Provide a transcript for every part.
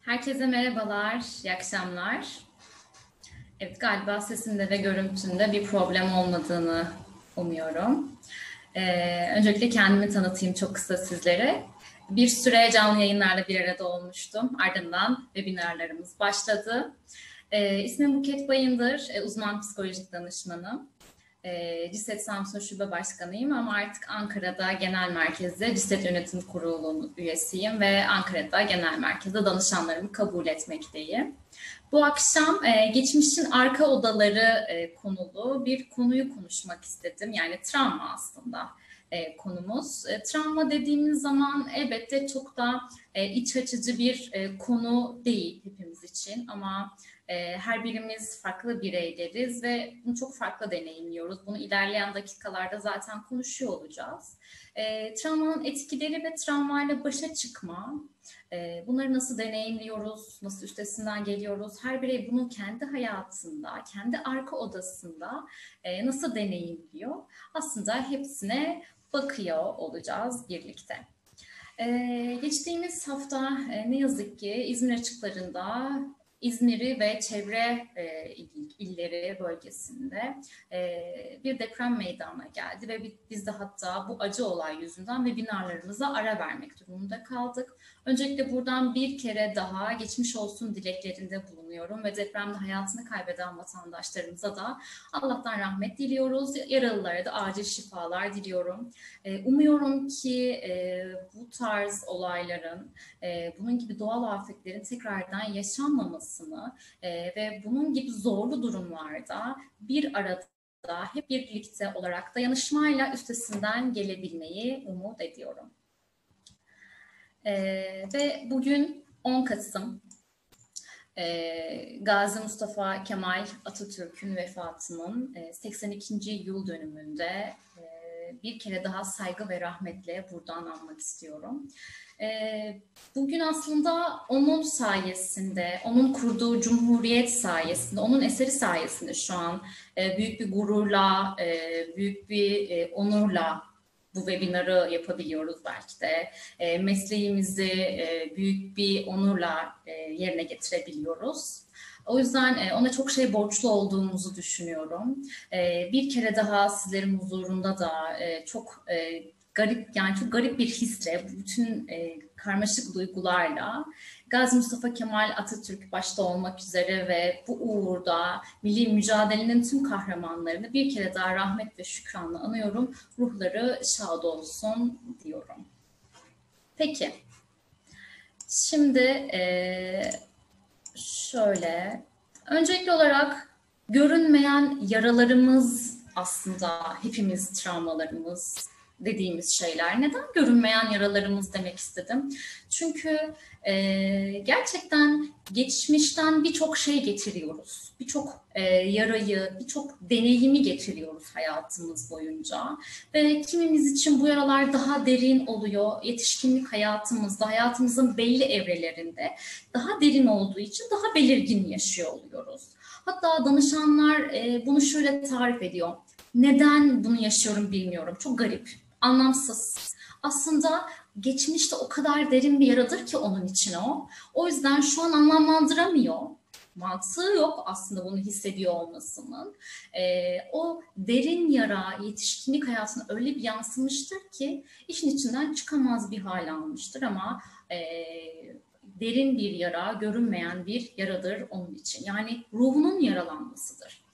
Herkese merhabalar, iyi akşamlar. Evet, galiba sesimde ve görüntümde bir problem olmadığını umuyorum. Ee, öncelikle kendimi tanıtayım çok kısa sizlere. Bir süre canlı yayınlarla bir arada olmuştum. Ardından webinarlarımız başladı. Ee, ismim Buket Bayındır, e, uzman psikolojik danışmanım. E, CİSET Samsun Şube Başkanıyım ama artık Ankara'da genel merkezde CİSET Yönetim Kurulu üyesiyim ve Ankara'da genel merkezde danışanlarımı kabul etmekteyim. Bu akşam e, geçmişin arka odaları e, konulu bir konuyu konuşmak istedim. Yani travma aslında e, konumuz. E, travma dediğimiz zaman elbette çok da e, iç açıcı bir e, konu değil hepimiz için ama e, her birimiz farklı bireyleriz ve bunu çok farklı deneyimliyoruz. Bunu ilerleyen dakikalarda zaten konuşuyor olacağız. E, travmanın etkileri ve travmayla başa çıkma, e, bunları nasıl deneyimliyoruz, nasıl üstesinden geliyoruz, her birey bunu kendi hayatında, kendi arka odasında e, nasıl deneyimliyor, aslında hepsine bakıyor olacağız birlikte. Ee, geçtiğimiz hafta e, ne yazık ki İzmir açıklarında İzmir'i ve çevre e, illeri bölgesinde e, bir deprem meydana geldi ve biz de hatta bu acı olay yüzünden webinarlarımıza ara vermek durumunda kaldık. Öncelikle buradan bir kere daha geçmiş olsun dileklerinde bulunuyorum ve depremde hayatını kaybeden vatandaşlarımıza da Allah'tan rahmet diliyoruz. Yaralılara da acil şifalar diliyorum. E, umuyorum ki e, bu tarz olayların, e, bunun gibi doğal afetlerin tekrardan yaşanmamasını e, ve bunun gibi zorlu durumlarda bir arada hep birlikte olarak dayanışmayla üstesinden gelebilmeyi umut ediyorum. Ee, ve bugün 10 Kasım e, Gazi Mustafa Kemal Atatürk'ün vefatının e, 82. yıl dönümünde e, bir kere daha saygı ve rahmetle buradan anmak istiyorum. E, bugün aslında onun sayesinde, onun kurduğu cumhuriyet sayesinde, onun eseri sayesinde şu an e, büyük bir gururla, e, büyük bir e, onurla bu webinarı yapabiliyoruz belki de. E, mesleğimizi e, büyük bir onurla e, yerine getirebiliyoruz. O yüzden e, ona çok şey borçlu olduğumuzu düşünüyorum. E, bir kere daha sizlerin huzurunda da e, çok garip yani çok garip bir hisle, bütün karmaşık duygularla Gazi Mustafa Kemal Atatürk başta olmak üzere ve bu uğurda milli mücadelenin tüm kahramanlarını bir kere daha rahmet ve şükranla anıyorum. Ruhları şad olsun diyorum. Peki. Şimdi e, şöyle. Öncelikli olarak görünmeyen yaralarımız aslında hepimiz travmalarımız, dediğimiz şeyler. Neden görünmeyen yaralarımız demek istedim? Çünkü e, gerçekten geçmişten birçok şey getiriyoruz. Birçok e, yarayı, birçok deneyimi getiriyoruz hayatımız boyunca. Ve kimimiz için bu yaralar daha derin oluyor. Yetişkinlik hayatımızda, hayatımızın belli evrelerinde daha derin olduğu için daha belirgin yaşıyor oluyoruz. Hatta danışanlar e, bunu şöyle tarif ediyor. Neden bunu yaşıyorum bilmiyorum. Çok garip anlamsız. Aslında geçmişte o kadar derin bir yaradır ki onun için o. O yüzden şu an anlamlandıramıyor. Mantığı yok aslında bunu hissediyor olmasının. Ee, o derin yara yetişkinlik hayatına öyle bir yansımıştır ki işin içinden çıkamaz bir hal almıştır ama e, derin bir yara, görünmeyen bir yaradır onun için. Yani ruhunun yaralanmasıdır.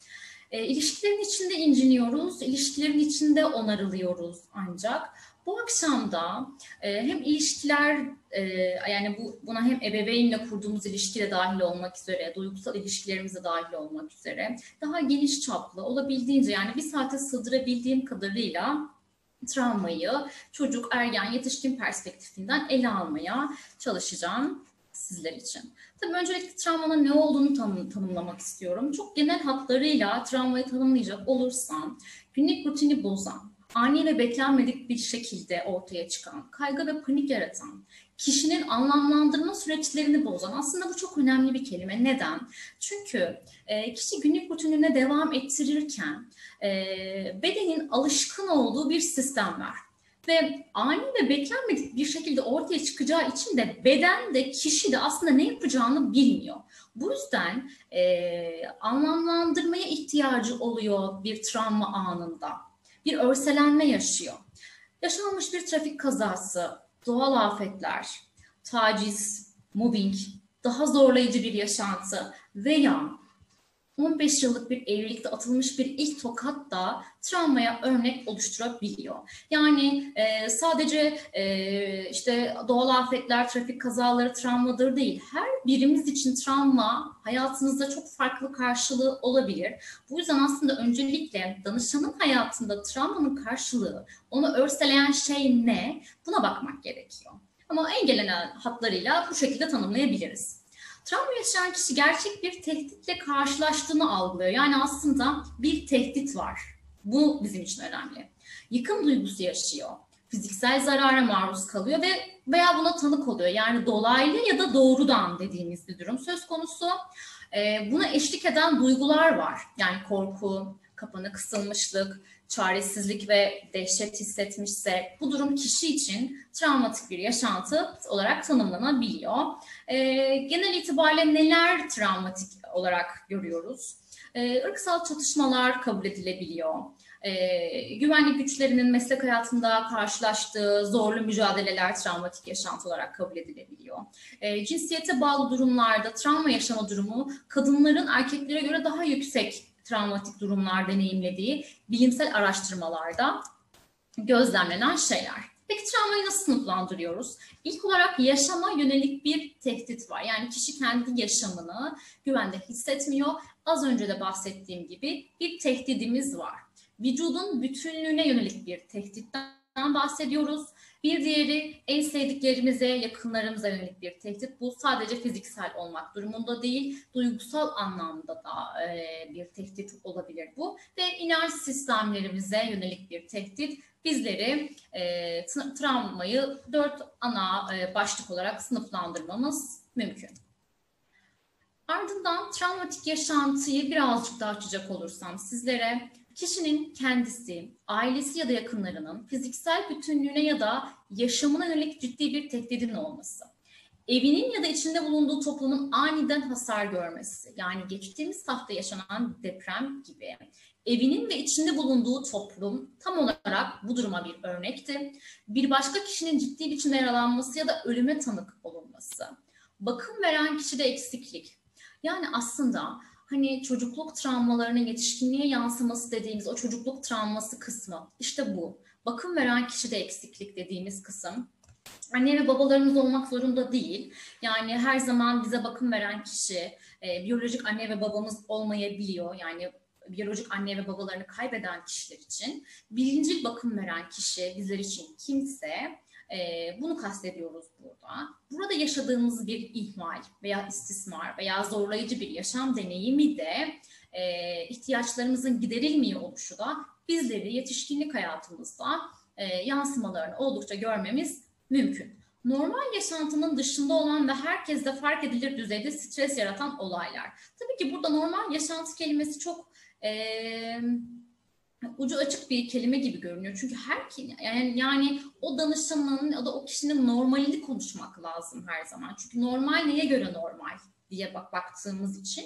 E, ilişkilerin içinde inciniyoruz, ilişkilerin içinde onarılıyoruz ancak. Bu akşam da e, hem ilişkiler e, yani bu buna hem ebeveynle kurduğumuz ilişkide dahil olmak üzere, duygusal ilişkilerimize dahil olmak üzere daha geniş çaplı olabildiğince yani bir saate sığdırabildiğim kadarıyla travmayı çocuk, ergen, yetişkin perspektifinden ele almaya çalışacağım sizler için. Tabii öncelikle travmanın ne olduğunu tanım, tanımlamak istiyorum. Çok genel hatlarıyla travmayı tanımlayacak olursam günlük rutini bozan, ani ve beklenmedik bir şekilde ortaya çıkan, kaygı ve panik yaratan, kişinin anlamlandırma süreçlerini bozan. Aslında bu çok önemli bir kelime. Neden? Çünkü e, kişi günlük rutinine devam ettirirken e, bedenin alışkın olduğu bir sistem var. ve ani ve beklenmedik bir şekilde ortaya çıkacağı için de beden de kişi de aslında ne yapacağını bilmiyor. Bu yüzden e, anlamlandırmaya ihtiyacı oluyor bir travma anında. Bir örselenme yaşıyor. Yaşanmış bir trafik kazası, doğal afetler, taciz, mobbing, daha zorlayıcı bir yaşantı veya 15 yıllık bir evlilikte atılmış bir ilk tokat da travmaya örnek oluşturabiliyor. Yani e, sadece e, işte doğal afetler, trafik kazaları travmadır değil. Her birimiz için travma hayatınızda çok farklı karşılığı olabilir. Bu yüzden aslında öncelikle danışanın hayatında travmanın karşılığı, onu örseleyen şey ne? Buna bakmak gerekiyor. Ama en genel hatlarıyla bu şekilde tanımlayabiliriz. Travma yaşayan kişi gerçek bir tehditle karşılaştığını algılıyor. Yani aslında bir tehdit var. Bu bizim için önemli. Yıkım duygusu yaşıyor. Fiziksel zarara maruz kalıyor ve veya buna tanık oluyor. Yani dolaylı ya da doğrudan dediğimiz bir durum söz konusu. Ee, buna eşlik eden duygular var. Yani korku, kapanı kısılmışlık, çaresizlik ve dehşet hissetmişse bu durum kişi için travmatik bir yaşantı olarak tanımlanabiliyor. E, genel itibariyle neler travmatik olarak görüyoruz? E, ırksal çatışmalar kabul edilebiliyor. E, güvenlik güçlerinin meslek hayatında karşılaştığı zorlu mücadeleler travmatik yaşantı olarak kabul edilebiliyor. E, cinsiyete bağlı durumlarda travma yaşama durumu kadınların erkeklere göre daha yüksek travmatik durumlar deneyimlediği bilimsel araştırmalarda gözlemlenen şeyler. Peki travmayı nasıl sınıflandırıyoruz? İlk olarak yaşama yönelik bir tehdit var. Yani kişi kendi yaşamını güvende hissetmiyor. Az önce de bahsettiğim gibi bir tehdidimiz var. Vücudun bütünlüğüne yönelik bir tehditten bahsediyoruz. Bir diğeri en sevdiklerimize, yakınlarımıza yönelik bir tehdit. Bu sadece fiziksel olmak durumunda değil, duygusal anlamda da e, bir tehdit olabilir bu. Ve inanç sistemlerimize yönelik bir tehdit bizleri e, travmayı dört ana e, başlık olarak sınıflandırmamız mümkün. Ardından travmatik yaşantıyı birazcık daha açacak olursam sizlere kişinin kendisi, ailesi ya da yakınlarının fiziksel bütünlüğüne ya da yaşamına yönelik ciddi bir tehdidin olması. Evinin ya da içinde bulunduğu toplumun aniden hasar görmesi, yani geçtiğimiz hafta yaşanan deprem gibi evinin ve içinde bulunduğu toplum tam olarak bu duruma bir örnekti. Bir başka kişinin ciddi biçimde yaralanması ya da ölüme tanık olunması. Bakım veren kişide eksiklik. Yani aslında hani çocukluk travmalarının yetişkinliğe yansıması dediğimiz o çocukluk travması kısmı işte bu. Bakım veren kişide eksiklik dediğimiz kısım. Anne ve babalarımız olmak zorunda değil. Yani her zaman bize bakım veren kişi e, biyolojik anne ve babamız olmayabiliyor. Yani biyolojik anne ve babalarını kaybeden kişiler için birinci bakım veren kişi bizler için kimse e, bunu kastediyoruz burada. Burada yaşadığımız bir ihmal veya istismar veya zorlayıcı bir yaşam deneyimi de e, ihtiyaçlarımızın giderilmiyor oluşu da bizleri yetişkinlik hayatımızda e, yansımalarını oldukça görmemiz mümkün. Normal yaşantının dışında olan ve herkeste fark edilir düzeyde stres yaratan olaylar. Tabii ki burada normal yaşantı kelimesi çok e, ucu açık bir kelime gibi görünüyor. Çünkü her yani, yani o danışanın ya da o kişinin normalini konuşmak lazım her zaman. Çünkü normal neye göre normal diye bak baktığımız için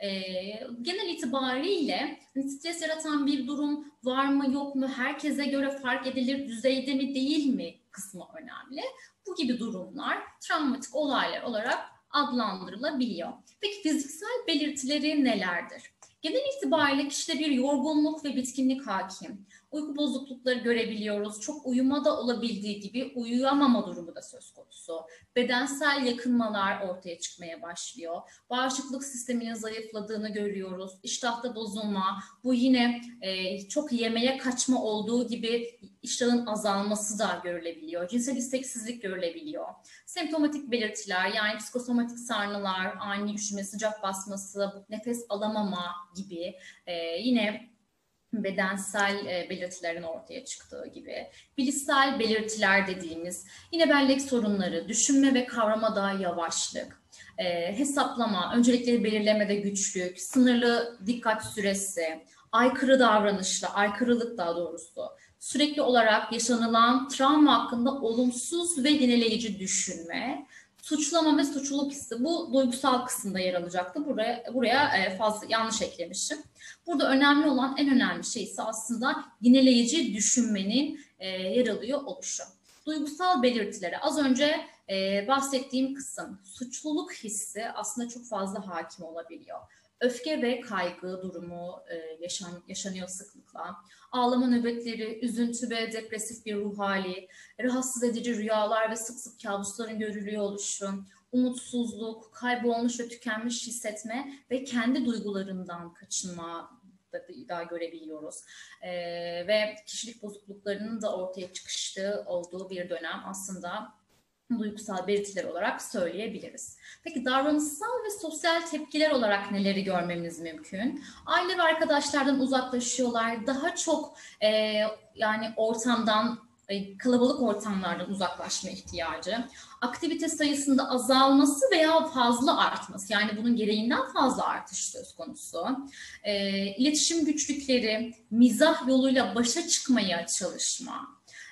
e, genel itibariyle hani stres yaratan bir durum var mı yok mu herkese göre fark edilir düzeyde mi değil mi kısmı önemli. Bu gibi durumlar travmatik olaylar olarak adlandırılabiliyor. Peki fiziksel belirtileri nelerdir? Genel itibariyle kişide bir yorgunluk ve bitkinlik hakim. Uyku bozuklukları görebiliyoruz. Çok uyumada olabildiği gibi uyuyamama durumu da söz konusu. Bedensel yakınmalar ortaya çıkmaya başlıyor. Bağışıklık sisteminin zayıfladığını görüyoruz. İştahta bozulma. Bu yine e, çok yemeye kaçma olduğu gibi iştahın azalması da görülebiliyor. Cinsel isteksizlik görülebiliyor. Semptomatik belirtiler yani psikosomatik sarnılar, ani üşüme, sıcak basması, nefes alamama gibi e, yine bedensel e, belirtilerin ortaya çıktığı gibi, bilişsel belirtiler dediğimiz yine bellek sorunları, düşünme ve kavramada yavaşlık, e, hesaplama, öncelikleri belirlemede güçlük, sınırlı dikkat süresi, aykırı davranışla, aykırılık daha doğrusu, sürekli olarak yaşanılan travma hakkında olumsuz ve yineleyici düşünme, suçlama ve suçluluk hissi bu duygusal kısımda yer alacaktı. Buraya buraya e, fazla yanlış eklemişim. Burada önemli olan en önemli şey ise aslında yineleyici düşünmenin e, yer alıyor oluşu. Duygusal belirtilere az önce e, bahsettiğim kısım suçluluk hissi aslında çok fazla hakim olabiliyor. Öfke ve kaygı durumu e, yaşan, yaşanıyor sıklıkla. Ağlama nöbetleri, üzüntü ve depresif bir ruh hali, rahatsız edici rüyalar ve sık sık kabusların görülüyor oluşu, umutsuzluk, kaybolmuş ve tükenmiş hissetme ve kendi duygularından kaçınma da, da görebiliyoruz. Ee, ve kişilik bozukluklarının da ortaya çıkıştığı olduğu bir dönem aslında duygusal belirtiler olarak söyleyebiliriz. Peki davranışsal ve sosyal tepkiler olarak neleri görmemiz mümkün? Aile ve arkadaşlardan uzaklaşıyorlar. Daha çok e, yani ortamdan e, kalabalık ortamlardan uzaklaşma ihtiyacı, aktivite sayısında azalması veya fazla artması yani bunun gereğinden fazla artış söz konusu, e, iletişim güçlükleri, mizah yoluyla başa çıkmaya çalışma,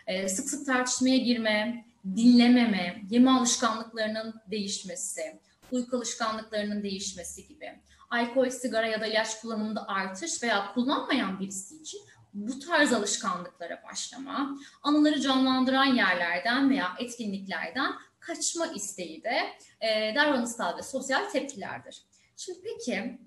e, sık sık tartışmaya girme, dinlememe, yeme alışkanlıklarının değişmesi, uyku alışkanlıklarının değişmesi gibi, alkol, sigara ya da ilaç kullanımında artış veya kullanmayan birisi için bu tarz alışkanlıklara başlama, anıları canlandıran yerlerden veya etkinliklerden kaçma isteği de e, davranışsal ve sosyal tepkilerdir. Şimdi peki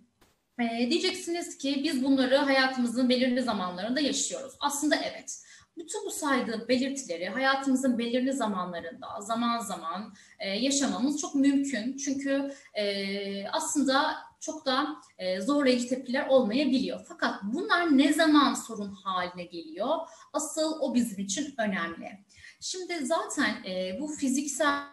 e, diyeceksiniz ki biz bunları hayatımızın belirli zamanlarında yaşıyoruz. Aslında evet. Bütün bu saydığım belirtileri hayatımızın belirli zamanlarında zaman zaman e, yaşamamız çok mümkün. Çünkü e, aslında çok da e, zorlayıcı tepkiler olmayabiliyor. Fakat bunlar ne zaman sorun haline geliyor? Asıl o bizim için önemli. Şimdi zaten e, bu fiziksel,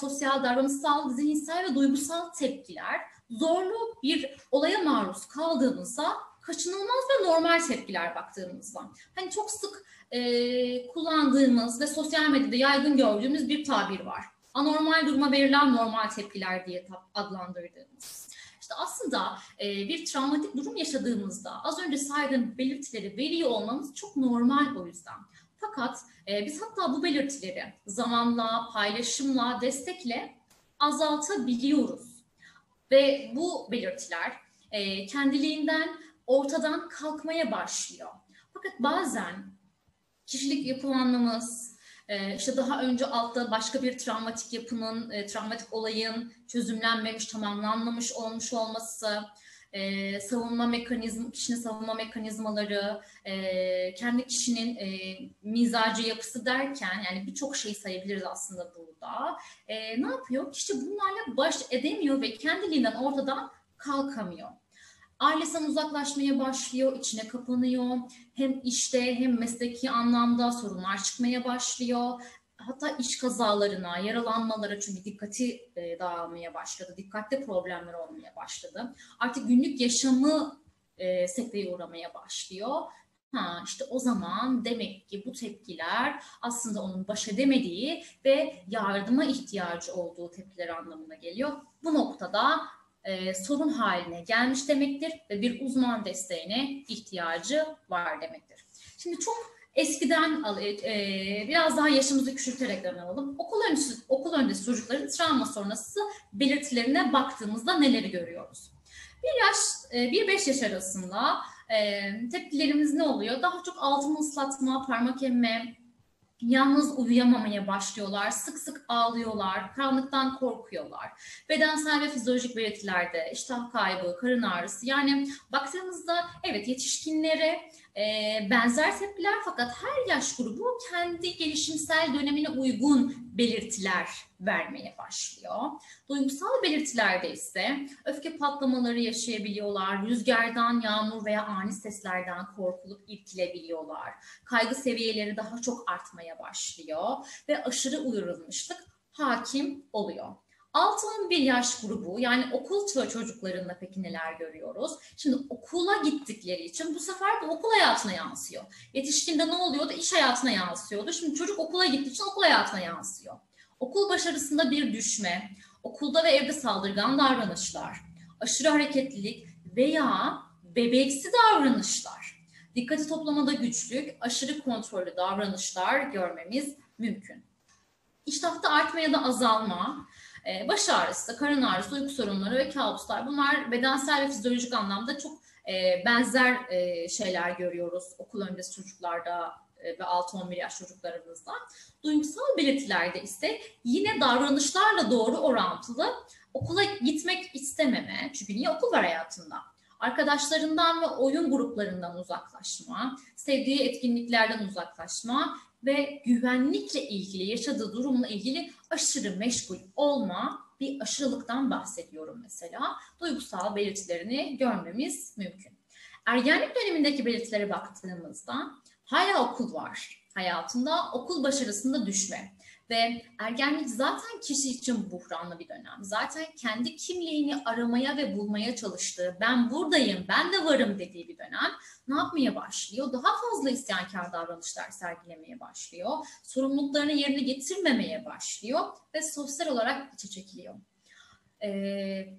sosyal, davranışsal, zihinsel ve duygusal tepkiler zorlu bir olaya maruz kaldığımızda kaçınılmaz ve normal tepkiler baktığımızda. Hani çok sık e, kullandığımız ve sosyal medyada yaygın gördüğümüz bir tabir var. Anormal duruma verilen normal tepkiler diye adlandırdığımız. İşte aslında e, bir travmatik durum yaşadığımızda az önce saydığım belirtileri veriyor olmamız çok normal o yüzden. Fakat e, biz hatta bu belirtileri zamanla, paylaşımla, destekle azaltabiliyoruz. Ve bu belirtiler e, kendiliğinden ortadan kalkmaya başlıyor. Fakat bazen kişilik yapılanmamız, e, işte daha önce altta başka bir travmatik yapının, e, travmatik olayın çözümlenmemiş, tamamlanmamış olmuş olması, e, savunma mekanizm, kişinin savunma mekanizmaları, kendi kişinin mizacı yapısı derken yani birçok şey sayabiliriz aslında burada. ne yapıyor? Kişi bunlarla baş edemiyor ve kendiliğinden ortadan kalkamıyor. Ailesinden uzaklaşmaya başlıyor, içine kapanıyor. Hem işte hem mesleki anlamda sorunlar çıkmaya başlıyor. Hatta iş kazalarına, yaralanmalara çünkü dikkati e, dağılmaya başladı. Dikkatte problemler olmaya başladı. Artık günlük yaşamı e, sekteye uğramaya başlıyor. Ha işte o zaman demek ki bu tepkiler aslında onun baş edemediği ve yardıma ihtiyacı olduğu tepkiler anlamına geliyor. Bu noktada e, sorun haline gelmiş demektir ve bir uzman desteğine ihtiyacı var demektir. Şimdi çok eskiden e, biraz daha yaşımızı küçülterek alalım. Okul öncesi, okul öncesi çocukların travma sonrası belirtilerine baktığımızda neleri görüyoruz? Bir yaş, e, bir beş yaş arasında e, tepkilerimiz ne oluyor? Daha çok altını ıslatma, parmak emme, yalnız uyuyamamaya başlıyorlar, sık sık ağlıyorlar, karanlıktan korkuyorlar. Bedensel ve fizyolojik belirtilerde iştah kaybı, karın ağrısı yani baktığımızda evet yetişkinlere e, benzer tepkiler fakat her yaş grubu kendi gelişimsel dönemine uygun belirtiler vermeye başlıyor. Duygusal belirtilerde ise öfke patlamaları yaşayabiliyorlar, rüzgardan, yağmur veya ani seslerden korkulup irkilebiliyorlar. Kaygı seviyeleri daha çok artmaya başlıyor ve aşırı uyarılmışlık hakim oluyor. 6-11 yaş grubu yani okul çağı çocuklarında peki neler görüyoruz? Şimdi okula gittikleri için bu sefer de okul hayatına yansıyor. Yetişkinde ne oluyordu? İş hayatına yansıyordu. Şimdi çocuk okula gittiği için okul hayatına yansıyor. Okul başarısında bir düşme, okulda ve evde saldırgan davranışlar, aşırı hareketlilik veya bebeksi davranışlar dikkati toplamada güçlük, aşırı kontrollü davranışlar görmemiz mümkün. İştahta artma ya da azalma, e, baş ağrısı, karın ağrısı, uyku sorunları ve kabuslar bunlar bedensel ve fizyolojik anlamda çok e, benzer e, şeyler görüyoruz okul öncesi çocuklarda ve 6-11 yaş çocuklarımızda. Duygusal belirtilerde ise yine davranışlarla doğru orantılı okula gitmek istememe. Çünkü niye okul var hayatında? Arkadaşlarından ve oyun gruplarından uzaklaşma, sevdiği etkinliklerden uzaklaşma ve güvenlikle ilgili, yaşadığı durumla ilgili aşırı meşgul olma bir aşırılıktan bahsediyorum mesela. Duygusal belirtilerini görmemiz mümkün. Ergenlik dönemindeki belirtilere baktığımızda hala okul var hayatında, okul başarısında düşme. Ve ergenlik zaten kişi için buhranlı bir dönem. Zaten kendi kimliğini aramaya ve bulmaya çalıştığı, ben buradayım, ben de varım dediği bir dönem. Ne yapmaya başlıyor? Daha fazla isyankar davranışlar sergilemeye başlıyor. Sorumluluklarını yerine getirmemeye başlıyor ve sosyal olarak içe çekiliyor. Ee,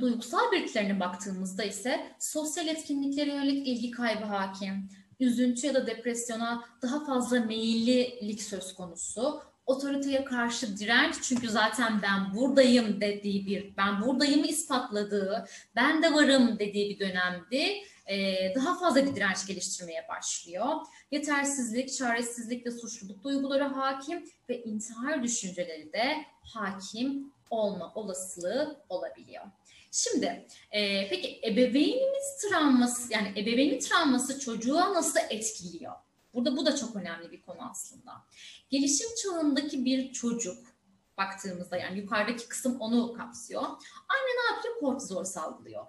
duygusal belirtilerine baktığımızda ise sosyal etkinliklere yönelik ilgi kaybı hakim, üzüntü ya da depresyona daha fazla meyillilik söz konusu, otoriteye karşı direnç çünkü zaten ben buradayım dediği bir, ben buradayımı ispatladığı, ben de varım dediği bir dönemdi. Ee, daha fazla bir direnç geliştirmeye başlıyor. Yetersizlik, çaresizlik ve suçluluk duyguları hakim ve intihar düşünceleri de hakim olma olasılığı olabiliyor. Şimdi e, peki ebeveynimiz travması yani ebeveynin travması çocuğa nasıl etkiliyor? Burada bu da çok önemli bir konu aslında. Gelişim çağındaki bir çocuk baktığımızda yani yukarıdaki kısım onu kapsıyor. Anne ne yapıyor? Kortizol salgılıyor.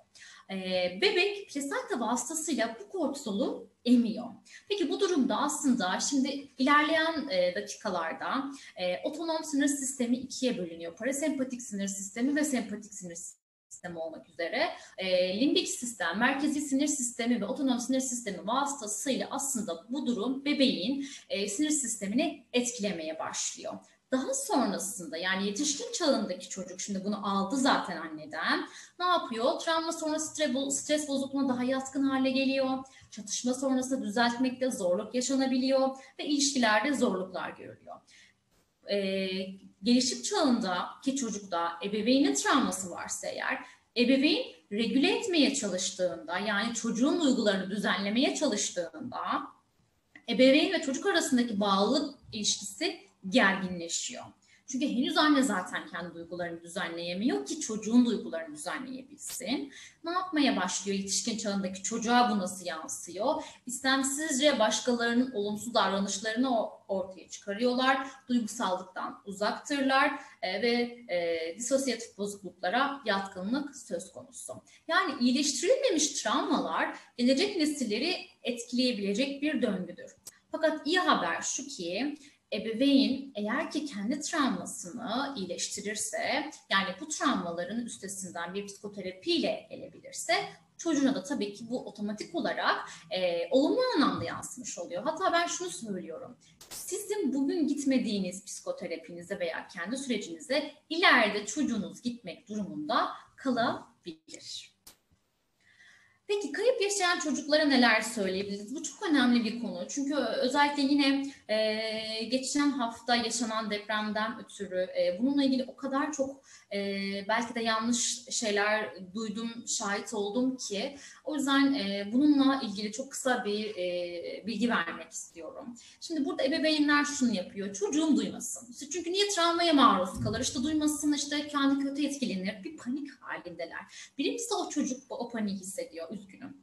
Ee, bebek plasenta vasıtasıyla bu kortizolu emiyor. Peki bu durumda aslında şimdi ilerleyen e, dakikalarda e, otonom sinir sistemi ikiye bölünüyor. Parasempatik sinir sistemi ve sempatik sinir sistemi sistemi olmak üzere e, limbik sistem, merkezi sinir sistemi ve otonom sinir sistemi vasıtasıyla aslında bu durum bebeğin e, sinir sistemini etkilemeye başlıyor. Daha sonrasında yani yetişkin çağındaki çocuk şimdi bunu aldı zaten anneden. Ne yapıyor? Travma sonrası stres bozukluğuna daha yatkın hale geliyor. Çatışma sonrasında düzeltmekte zorluk yaşanabiliyor ve ilişkilerde zorluklar görülüyor. Ee, gelişim çağındaki çocukta ebeveynin travması varsa eğer ebeveyn regüle etmeye çalıştığında yani çocuğun duygularını düzenlemeye çalıştığında ebeveyn ve çocuk arasındaki bağlılık ilişkisi gerginleşiyor. Çünkü henüz anne zaten kendi duygularını düzenleyemiyor ki çocuğun duygularını düzenleyebilsin. Ne yapmaya başlıyor yetişkin çağındaki çocuğa bu nasıl yansıyor? İstemsizce başkalarının olumsuz davranışlarını ortaya çıkarıyorlar. Duygusallıktan uzaktırlar e, ve e, disosyatif bozukluklara yatkınlık söz konusu. Yani iyileştirilmemiş travmalar gelecek nesilleri etkileyebilecek bir döngüdür. Fakat iyi haber şu ki ebeveyn eğer ki kendi travmasını iyileştirirse yani bu travmaların üstesinden bir psikoterapiyle gelebilirse çocuğuna da tabii ki bu otomatik olarak e, olumlu anlamda yansımış oluyor. Hatta ben şunu söylüyorum. Sizin bugün gitmediğiniz psikoterapinize veya kendi sürecinize ileride çocuğunuz gitmek durumunda kalabilir. Peki kayıp yaşayan çocuklara neler söyleyebiliriz? Bu çok önemli bir konu. Çünkü özellikle yine e, geçen hafta yaşanan depremden ötürü e, bununla ilgili o kadar çok e, belki de yanlış şeyler duydum, şahit oldum ki o yüzden e, bununla ilgili çok kısa bir e, bilgi vermek istiyorum. Şimdi burada ebeveynler şunu yapıyor, çocuğum duymasın. İşte çünkü niye travmaya maruz kalır, işte duymasın, işte kendi kötü etkilenir, bir panik halindeler. Birincisi o çocuk o paniği hissediyor, üzgünüm.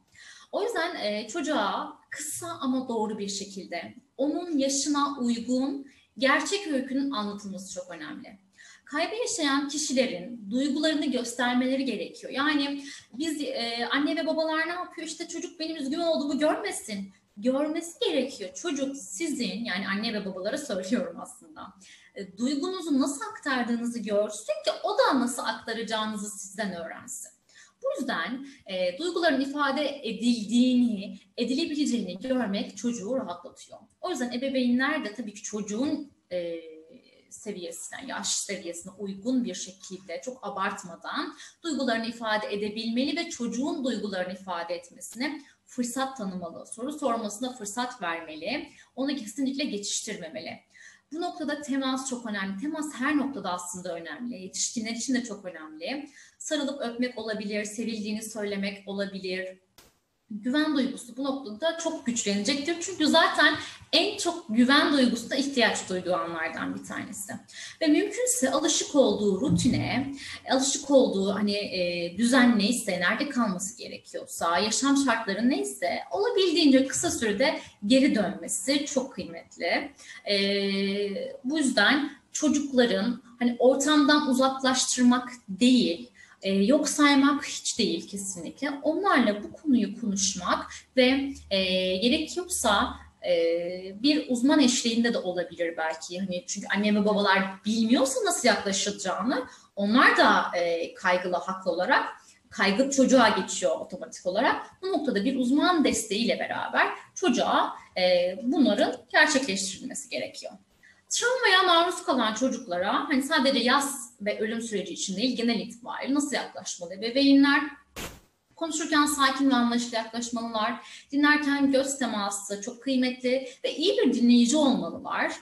O yüzden e, çocuğa kısa ama doğru bir şekilde onun yaşına uygun gerçek öykünün anlatılması çok önemli kaybı yaşayan kişilerin duygularını göstermeleri gerekiyor. Yani biz e, anne ve babalar ne yapıyor? İşte çocuk benim üzgün olduğumu görmesin. Görmesi gerekiyor. Çocuk sizin yani anne ve babalara söylüyorum aslında. E, duygunuzu nasıl aktardığınızı görsün ki o da nasıl aktaracağınızı sizden öğrensin. Bu yüzden e, duyguların ifade edildiğini, edilebileceğini görmek çocuğu rahatlatıyor. O yüzden ebeveynler de tabii ki çocuğun e, seviyesine, yaş seviyesine uygun bir şekilde çok abartmadan duygularını ifade edebilmeli ve çocuğun duygularını ifade etmesine fırsat tanımalı, soru sormasına fırsat vermeli, onu kesinlikle geçiştirmemeli. Bu noktada temas çok önemli. Temas her noktada aslında önemli. Yetişkinler için de çok önemli. Sarılıp öpmek olabilir, sevildiğini söylemek olabilir, güven duygusu bu noktada çok güçlenecektir. Çünkü zaten en çok güven duygusu da ihtiyaç duyduğu anlardan bir tanesi. Ve mümkünse alışık olduğu rutine, alışık olduğu hani e, düzen neyse, nerede kalması gerekiyorsa, yaşam şartları neyse olabildiğince kısa sürede geri dönmesi çok kıymetli. E, bu yüzden çocukların hani ortamdan uzaklaştırmak değil, e, yok saymak hiç değil kesinlikle. Onlarla bu konuyu konuşmak ve e, gerekiyorsa e, bir uzman eşliğinde de olabilir belki. Hani çünkü anne ve babalar bilmiyorsa nasıl yaklaşılacağını onlar da e, kaygılı haklı olarak kaygı çocuğa geçiyor otomatik olarak. Bu noktada bir uzman desteğiyle beraber çocuğa e, bunların gerçekleştirilmesi gerekiyor. Travmaya maruz kalan çocuklara hani sadece yaz ve ölüm süreci için değil genel itibariyle nasıl yaklaşmalı? Bebeğinler konuşurken sakin ve anlayışlı yaklaşmalılar. Dinlerken göz teması çok kıymetli ve iyi bir dinleyici olmalılar.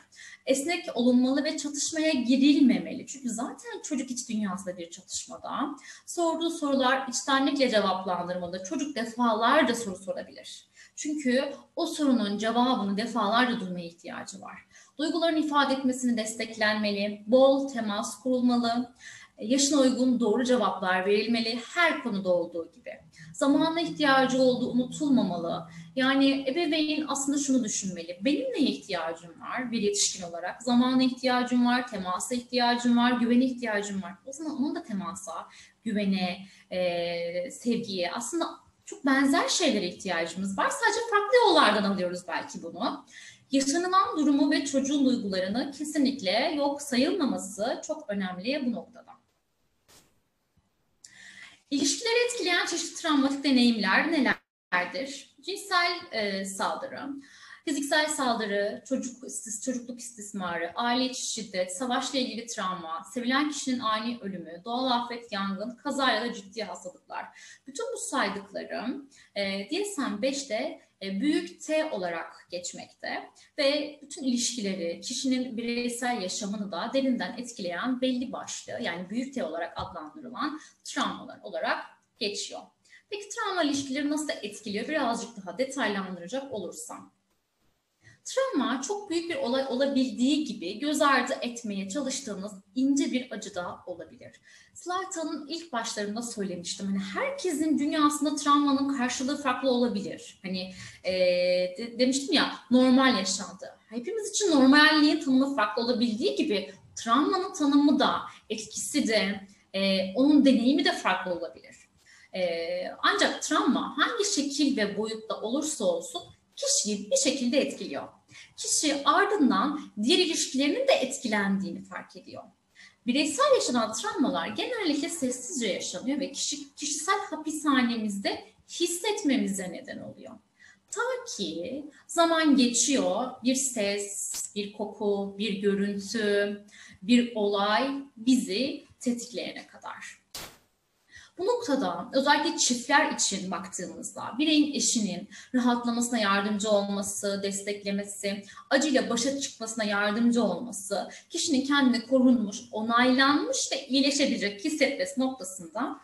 Esnek olunmalı ve çatışmaya girilmemeli. Çünkü zaten çocuk iç dünyasında bir çatışmada. Sorduğu sorular içtenlikle cevaplandırmalı. Çocuk defalarca soru sorabilir. Çünkü o sorunun cevabını defalarca duymaya ihtiyacı var. Duyguların ifade etmesini desteklenmeli, bol temas kurulmalı, yaşına uygun doğru cevaplar verilmeli her konuda olduğu gibi. Zamanla ihtiyacı olduğu unutulmamalı. Yani ebeveyn aslında şunu düşünmeli. Benim neye ihtiyacım var bir yetişkin olarak? Zamana ihtiyacım var, temasa ihtiyacım var, güvene ihtiyacım var. O zaman onun da temasa, güvene, e, sevgiye aslında çok benzer şeylere ihtiyacımız var. Sadece farklı yollardan alıyoruz belki bunu. Yaşanılan durumu ve çocuğun duygularını kesinlikle yok sayılmaması çok önemli bu noktada. İlişkileri etkileyen çeşitli travmatik deneyimler nelerdir? Cinsel e, saldırı, fiziksel saldırı, çocuk istis, çocukluk istismarı, aile içi şiddet, savaşla ilgili travma, sevilen kişinin ani ölümü, doğal afet, yangın, kaza ya da ciddi hastalıklar. Bütün bu saydıklarım e, DSM-5'te e, büyük T olarak geçmekte ve bütün ilişkileri, kişinin bireysel yaşamını da derinden etkileyen belli başlı yani büyük T olarak adlandırılan travmalar olarak geçiyor. Peki travma ilişkileri nasıl etkiliyor? Birazcık daha detaylandıracak olursam. Travma çok büyük bir olay olabildiği gibi göz ardı etmeye çalıştığımız ince bir acı da olabilir. Slayton'un ilk başlarında söylemiştim. Hani herkesin dünyasında travmanın karşılığı farklı olabilir. Hani e, de, demiştim ya normal yaşantı. Hepimiz için normalliğin tanımı farklı olabildiği gibi travmanın tanımı da etkisi de e, onun deneyimi de farklı olabilir. E, ancak travma hangi şekil ve boyutta olursa olsun kişiyi bir şekilde etkiliyor. Kişi ardından diğer ilişkilerinin de etkilendiğini fark ediyor. Bireysel yaşanan travmalar genellikle sessizce yaşanıyor ve kişi, kişisel hapishanemizde hissetmemize neden oluyor. Ta ki zaman geçiyor, bir ses, bir koku, bir görüntü, bir olay bizi tetikleyene kadar. Bu noktada özellikle çiftler için baktığımızda bireyin eşinin rahatlamasına yardımcı olması, desteklemesi, acıyla başa çıkmasına yardımcı olması, kişinin kendini korunmuş, onaylanmış ve iyileşebilecek hissetmesi noktasında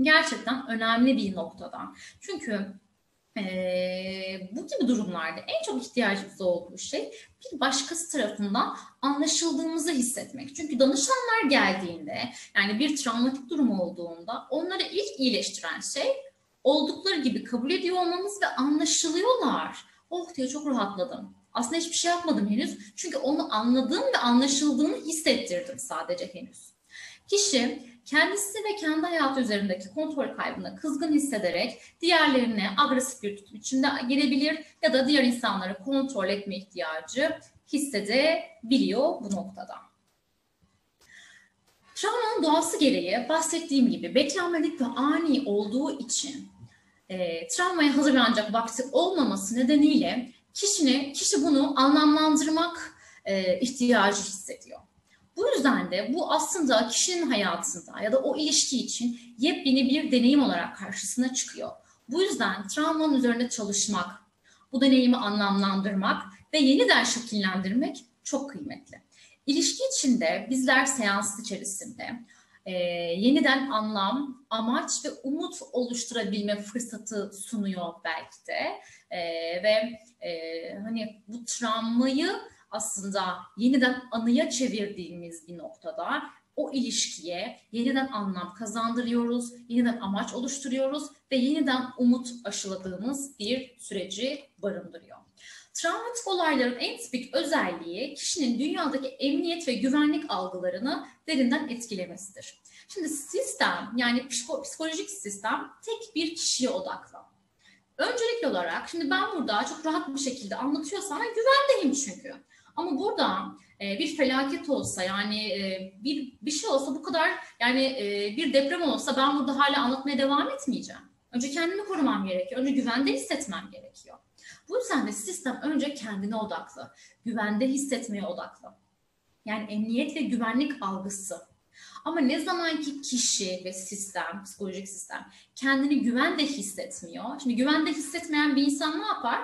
gerçekten önemli bir noktada. Çünkü bu gibi durumlarda en çok ihtiyacımız olduğu şey bir başkası tarafından anlaşıldığımızı hissetmek. Çünkü danışanlar geldiğinde yani bir travmatik durum olduğunda onları ilk iyileştiren şey oldukları gibi kabul ediyor olmamız ve anlaşılıyorlar. Oh diye çok rahatladım. Aslında hiçbir şey yapmadım henüz. Çünkü onu anladığım ve anlaşıldığını hissettirdim sadece henüz. Kişi kendisi ve kendi hayatı üzerindeki kontrol kaybına kızgın hissederek diğerlerine agresif bir tutum içinde girebilir ya da diğer insanları kontrol etme ihtiyacı hissedebiliyor bu noktada. Travmanın doğası gereği bahsettiğim gibi beklenmedik ve ani olduğu için e, travmaya hazırlanacak vakti olmaması nedeniyle kişinin kişi bunu anlamlandırmak e, ihtiyacı hissediyor. Bu yüzden de bu aslında kişinin hayatında ya da o ilişki için yepyeni bir deneyim olarak karşısına çıkıyor. Bu yüzden travmanın üzerinde çalışmak, bu deneyimi anlamlandırmak ve yeniden şekillendirmek çok kıymetli. İlişki içinde bizler seans içerisinde e, yeniden anlam, amaç ve umut oluşturabilme fırsatı sunuyor belki de. E, ve e, hani bu travmayı aslında yeniden anıya çevirdiğimiz bir noktada o ilişkiye yeniden anlam kazandırıyoruz, yeniden amaç oluşturuyoruz ve yeniden umut aşıladığımız bir süreci barındırıyor. Travmatik olayların en tipik özelliği kişinin dünyadaki emniyet ve güvenlik algılarını derinden etkilemesidir. Şimdi sistem yani psikolojik sistem tek bir kişiye odaklı. Öncelikli olarak şimdi ben burada çok rahat bir şekilde anlatıyorsam güvendeyim çünkü. Ama burada e, bir felaket olsa yani e, bir bir şey olsa bu kadar yani e, bir deprem olsa ben burada hala anlatmaya devam etmeyeceğim. Önce kendimi korumam gerekiyor. Önce güvende hissetmem gerekiyor. Bu yüzden de sistem önce kendine odaklı, güvende hissetmeye odaklı. Yani emniyet ve güvenlik algısı. Ama ne zaman ki kişi ve sistem, psikolojik sistem kendini güvende hissetmiyor. Şimdi güvende hissetmeyen bir insan ne yapar?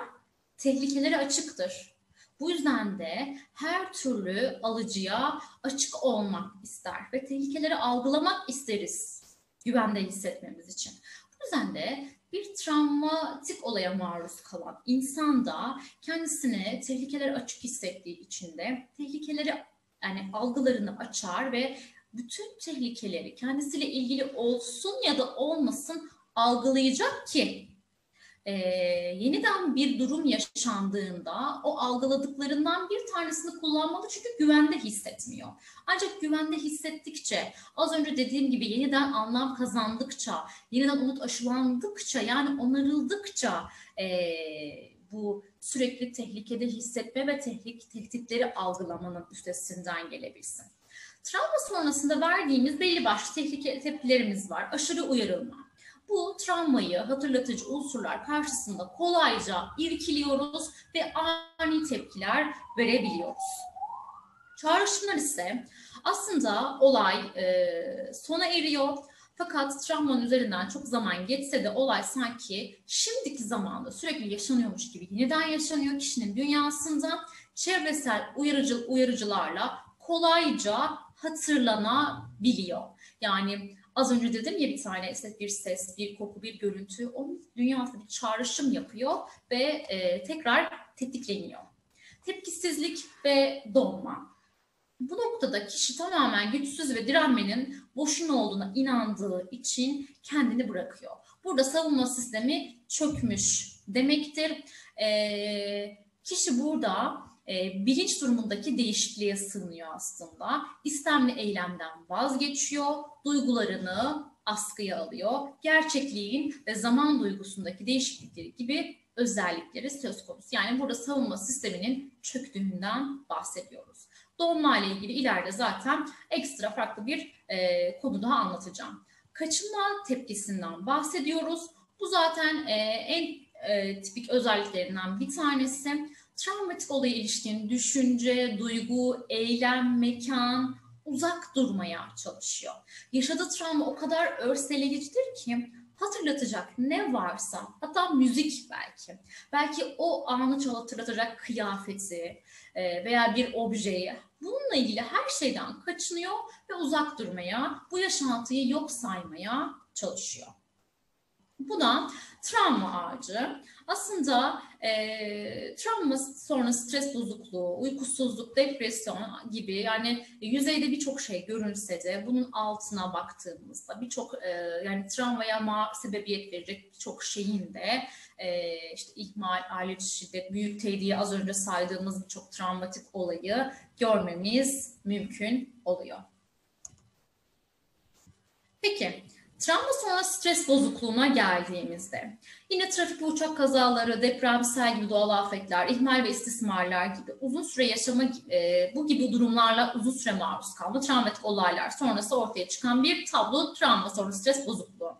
Tehlikelere açıktır. Bu yüzden de her türlü alıcıya açık olmak ister ve tehlikeleri algılamak isteriz güvende hissetmemiz için. Bu yüzden de bir travmatik olaya maruz kalan insan da kendisine tehlikeler açık hissettiği için de tehlikeleri yani algılarını açar ve bütün tehlikeleri kendisiyle ilgili olsun ya da olmasın algılayacak ki e, yeniden bir durum yaşandığında o algıladıklarından bir tanesini kullanmalı çünkü güvende hissetmiyor. Ancak güvende hissettikçe az önce dediğim gibi yeniden anlam kazandıkça, yeniden umut aşılandıkça yani onarıldıkça e, bu sürekli tehlikede hissetme ve tehlik, tehditleri algılamanın üstesinden gelebilsin. Travma sonrasında verdiğimiz belli başlı tehlike tepkilerimiz var. Aşırı uyarılma, bu travmayı hatırlatıcı unsurlar karşısında kolayca irkiliyoruz ve ani tepkiler verebiliyoruz. Çağrışımlar ise aslında olay e, sona eriyor. Fakat travmanın üzerinden çok zaman geçse de olay sanki şimdiki zamanda sürekli yaşanıyormuş gibi yeniden yaşanıyor kişinin dünyasında. Çevresel uyarıcı, uyarıcılarla kolayca hatırlanabiliyor. Yani Az önce dedim ya bir tane bir ses, bir koku, bir görüntü onun dünyasında bir çağrışım yapıyor ve e, tekrar tetikleniyor. Tepkisizlik ve donma. Bu noktada kişi tamamen güçsüz ve direnmenin boşuna olduğuna inandığı için kendini bırakıyor. Burada savunma sistemi çökmüş demektir. E, kişi burada e, bilinç durumundaki değişikliğe sığınıyor aslında. İstemli eylemden vazgeçiyor, duygularını askıya alıyor. Gerçekliğin ve zaman duygusundaki değişiklikleri gibi özellikleri söz konusu. Yani burada savunma sisteminin çöktüğünden bahsediyoruz. Doğumla ile ilgili ileride zaten ekstra farklı bir e, konu daha anlatacağım. Kaçınma tepkisinden bahsediyoruz. Bu zaten e, en e, tipik özelliklerinden bir tanesi travmatik olaya ilişkin düşünce, duygu, eylem, mekan uzak durmaya çalışıyor. Yaşadığı travma o kadar örseleyicidir ki hatırlatacak ne varsa hatta müzik belki belki o anı hatırlatacak kıyafeti e, veya bir objeyi bununla ilgili her şeyden kaçınıyor ve uzak durmaya bu yaşantıyı yok saymaya çalışıyor. Bu da travma ağacı. Aslında e, travma sonra stres bozukluğu, uykusuzluk, depresyon gibi yani yüzeyde birçok şey görünse de bunun altına baktığımızda birçok e, yani travmaya ma sebebiyet verecek birçok şeyin de e, işte ihmal, aile şiddet, büyük tediye az önce saydığımız birçok travmatik olayı görmemiz mümkün oluyor. Peki Travma sonra stres bozukluğuna geldiğimizde yine trafik ve uçak kazaları, depremsel gibi doğal afetler, ihmal ve istismarlar gibi uzun süre yaşama e, bu gibi durumlarla uzun süre maruz kalma, travmatik olaylar sonrası ortaya çıkan bir tablo travma sonra stres bozukluğu.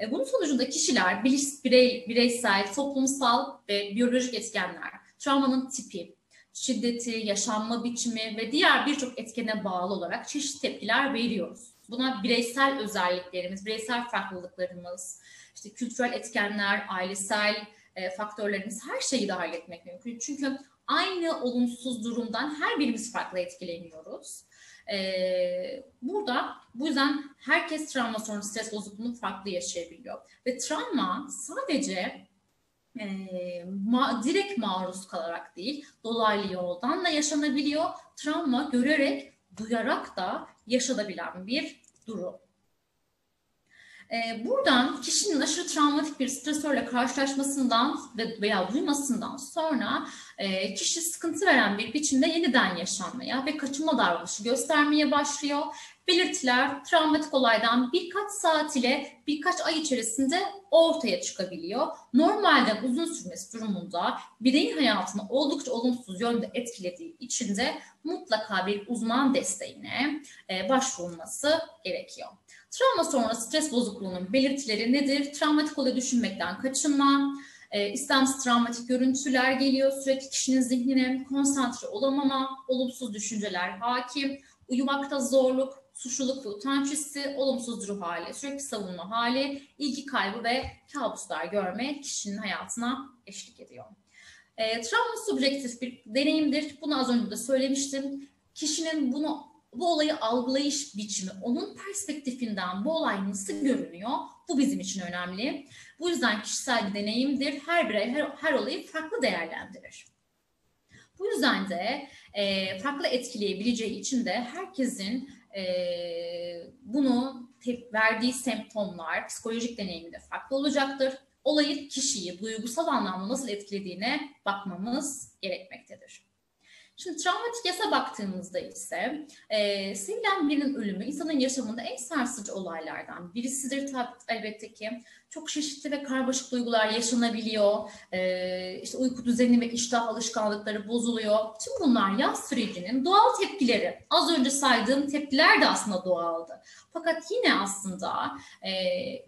E, bunun sonucunda kişiler biliş, birey, bireysel, toplumsal ve biyolojik etkenler, travmanın tipi, şiddeti, yaşanma biçimi ve diğer birçok etkene bağlı olarak çeşitli tepkiler veriyoruz. Buna bireysel özelliklerimiz, bireysel farklılıklarımız, işte kültürel etkenler, ailesel e, faktörlerimiz her şeyi dahil etmek mümkün. Çünkü aynı olumsuz durumdan her birimiz farklı etkileniyoruz. Ee, burada bu yüzden herkes travma sonrası stres bozukluğunu farklı yaşayabiliyor. Ve travma sadece e, ma, direkt maruz kalarak değil, dolaylı yoldan da yaşanabiliyor. Travma görerek, duyarak da yaşanabilen bir durum. E, buradan kişinin aşırı travmatik bir stresörle karşılaşmasından ve veya duymasından sonra e, kişi sıkıntı veren bir biçimde yeniden yaşanmaya ve kaçınma davranışı göstermeye başlıyor. Belirtiler travmatik olaydan birkaç saat ile birkaç ay içerisinde ortaya çıkabiliyor. Normalde uzun sürmesi durumunda bireyin hayatını oldukça olumsuz yönde etkilediği için de mutlaka bir uzman desteğine e, başvurulması gerekiyor. Travma sonrası stres bozukluğunun belirtileri nedir? Travmatik olay düşünmekten kaçınma, e, istemsiz travmatik görüntüler geliyor, sürekli kişinin zihnine konsantre olamama, olumsuz düşünceler hakim, uyumakta zorluk, suçluluk ve utanç hissi, olumsuz ruh hali, sürekli savunma hali, ilgi kaybı ve kabuslar görme kişinin hayatına eşlik ediyor. E, travma subjektif bir deneyimdir. Bunu az önce de söylemiştim. Kişinin bunu bu olayı algılayış biçimi, onun perspektifinden bu olay nasıl görünüyor? Bu bizim için önemli. Bu yüzden kişisel bir deneyimdir. Her birey her, her olayı farklı değerlendirir. Bu yüzden de e, farklı etkileyebileceği için de herkesin e, bunu verdiği semptomlar, psikolojik deneyiminde farklı olacaktır. Olayı kişiyi duygusal anlamda nasıl etkilediğine bakmamız gerekmektedir. Şimdi travmatik yasa baktığımızda ise e, sevilen birinin ölümü insanın yaşamında en sarsıcı olaylardan birisidir tabii elbette ki. Çok çeşitli ve karmaşık duygular yaşanabiliyor. E, işte uyku düzeni ve iştah alışkanlıkları bozuluyor. Tüm bunlar yaz sürecinin doğal tepkileri. Az önce saydığım tepkiler de aslında doğaldı. Fakat yine aslında e,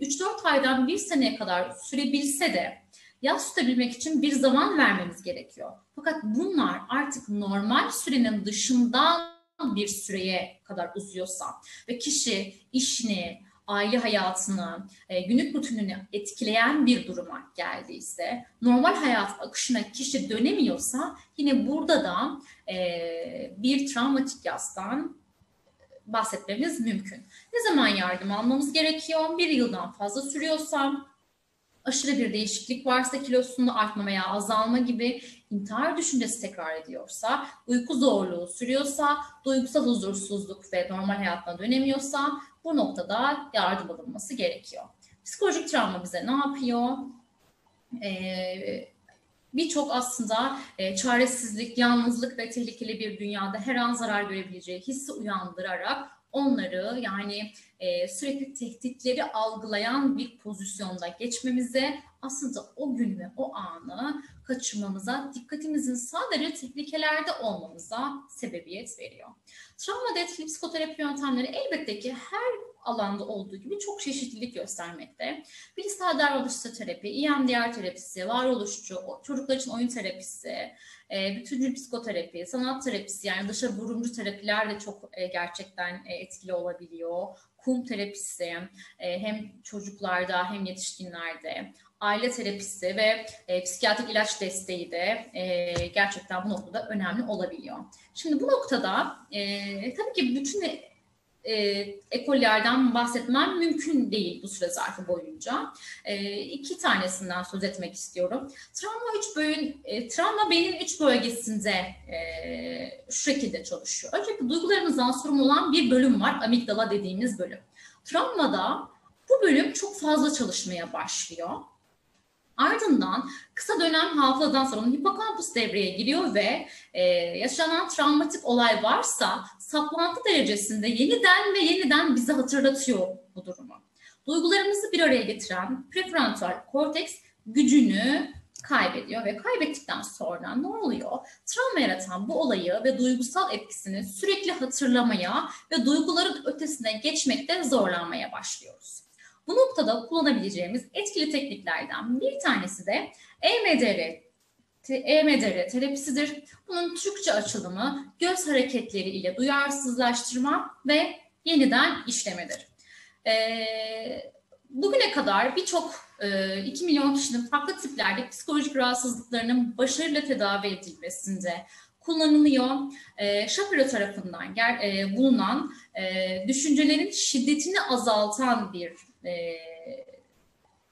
3-4 aydan bir seneye kadar sürebilse de yaz tutabilmek için bir zaman vermemiz gerekiyor. Fakat bunlar artık normal sürenin dışından bir süreye kadar uzuyorsa ve kişi işini, aile hayatını, e, günlük rutinini etkileyen bir duruma geldiyse, normal hayat akışına kişi dönemiyorsa yine burada da e, bir travmatik yastan bahsetmemiz mümkün. Ne zaman yardım almamız gerekiyor? Bir yıldan fazla sürüyorsa, aşırı bir değişiklik varsa kilosunda artma veya azalma gibi intihar düşüncesi tekrar ediyorsa, uyku zorluğu sürüyorsa, duygusal huzursuzluk ve normal hayatına dönemiyorsa bu noktada yardım alınması gerekiyor. Psikolojik travma bize ne yapıyor? Ee, Birçok aslında e, çaresizlik, yalnızlık ve tehlikeli bir dünyada her an zarar görebileceği hissi uyandırarak onları yani e, sürekli tehditleri algılayan bir pozisyonda geçmemize aslında o gün ve o anı kaçırmamıza, dikkatimizin sadece tehlikelerde olmamıza sebebiyet veriyor. Travma etkili psikoterapi yöntemleri elbette ki her alanda olduğu gibi çok çeşitlilik göstermekte. Bilişsel davranışçı terapi, EMDR terapisi, varoluşçu, çocuklar için oyun terapisi, e, bütüncül psikoterapi, sanat terapisi yani dışa vurumcu terapiler de çok e, gerçekten e, etkili olabiliyor. Kum terapisi hem çocuklarda hem yetişkinlerde, aile terapisi ve e, psikiyatrik ilaç desteği de e, gerçekten bu noktada önemli olabiliyor. Şimdi bu noktada e, tabii ki bütün e, ekollerden bahsetmem mümkün değil bu süre zarfı boyunca. E, iki tanesinden söz etmek istiyorum. Travma üç bölün, e, travma beynin üç bölgesinde e, şu şekilde çalışıyor. Öncelikle duygularımızdan sorumlu olan bir bölüm var, amigdala dediğimiz bölüm. Travmada bu bölüm çok fazla çalışmaya başlıyor. Ardından kısa dönem hafızadan sonra hipokampus devreye giriyor ve e, yaşanan travmatik olay varsa saplantı derecesinde yeniden ve yeniden bize hatırlatıyor bu durumu. Duygularımızı bir araya getiren prefrontal korteks gücünü kaybediyor ve kaybettikten sonra ne oluyor? Travma yaratan bu olayı ve duygusal etkisini sürekli hatırlamaya ve duyguların ötesine geçmekte zorlanmaya başlıyoruz. Bu noktada kullanabileceğimiz etkili tekniklerden bir tanesi de EMDR EMDR terapisidir. Bunun Türkçe açılımı göz hareketleri ile duyarsızlaştırma ve yeniden işlemedir. E, bugüne kadar birçok e, 2 milyon kişinin farklı tiplerde psikolojik rahatsızlıklarının başarıyla tedavi edilmesinde kullanılıyor. E, Shapiro tarafından ger, e, bulunan e, düşüncelerin şiddetini azaltan bir e,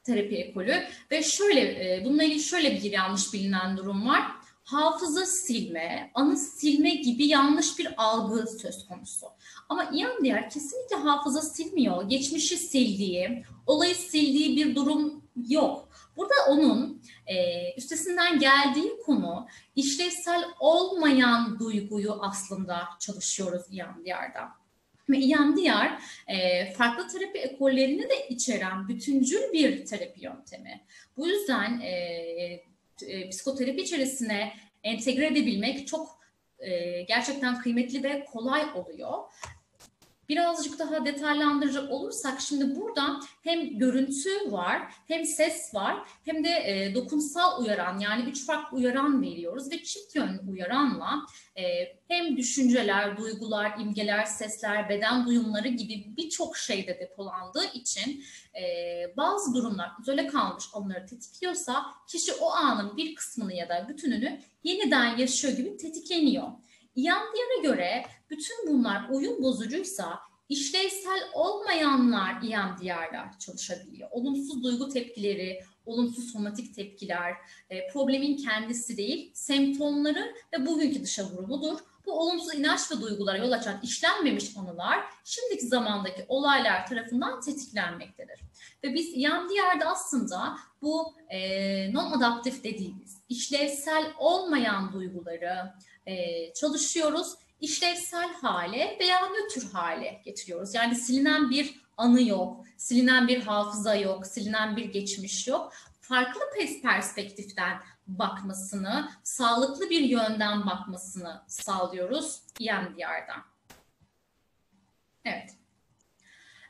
terapi ekolü ve şöyle e, bununla ilgili şöyle bir yanlış bilinen durum var. Hafıza silme, anı silme gibi yanlış bir algı söz konusu. Ama İyan diğer kesinlikle hafıza silmiyor. Geçmişi sildiği, olayı sildiği bir durum yok. Burada onun e, üstesinden geldiği konu işlevsel olmayan duyguyu aslında çalışıyoruz İyan Diyar'da. Ve EMDR e, farklı terapi ekollerini de içeren bütüncül bir terapi yöntemi. Bu yüzden e, e, psikoterapi içerisine entegre edebilmek çok gerçekten kıymetli ve kolay oluyor. Birazcık daha detaylandıracak olursak şimdi burada hem görüntü var, hem ses var, hem de dokunsal uyaran yani üç farklı uyaran veriyoruz ve çift yönlü uyaranla e, hem düşünceler, duygular, imgeler, sesler, beden duyumları gibi birçok şeyde depolandığı için e, bazı durumlar izole kalmış onları tetikliyorsa kişi o anın bir kısmını ya da bütününü yeniden yaşıyor gibi tetikleniyor. EMDR'a göre bütün bunlar oyun bozucuysa işlevsel olmayanlar EMDR'lar çalışabiliyor. Olumsuz duygu tepkileri, olumsuz somatik tepkiler, e, problemin kendisi değil, semptomları ve bugünkü dışa vurumudur. Bu olumsuz inanç ve duygulara yol açan işlenmemiş anılar şimdiki zamandaki olaylar tarafından tetiklenmektedir. Ve biz EMDR'de aslında bu e, non-adaptif dediğimiz işlevsel olmayan duyguları, e, çalışıyoruz. İşlevsel hale veya nötr hale getiriyoruz. Yani silinen bir anı yok, silinen bir hafıza yok, silinen bir geçmiş yok. Farklı perspektiften bakmasını, sağlıklı bir yönden bakmasını sağlıyoruz EMDR'dan. Evet.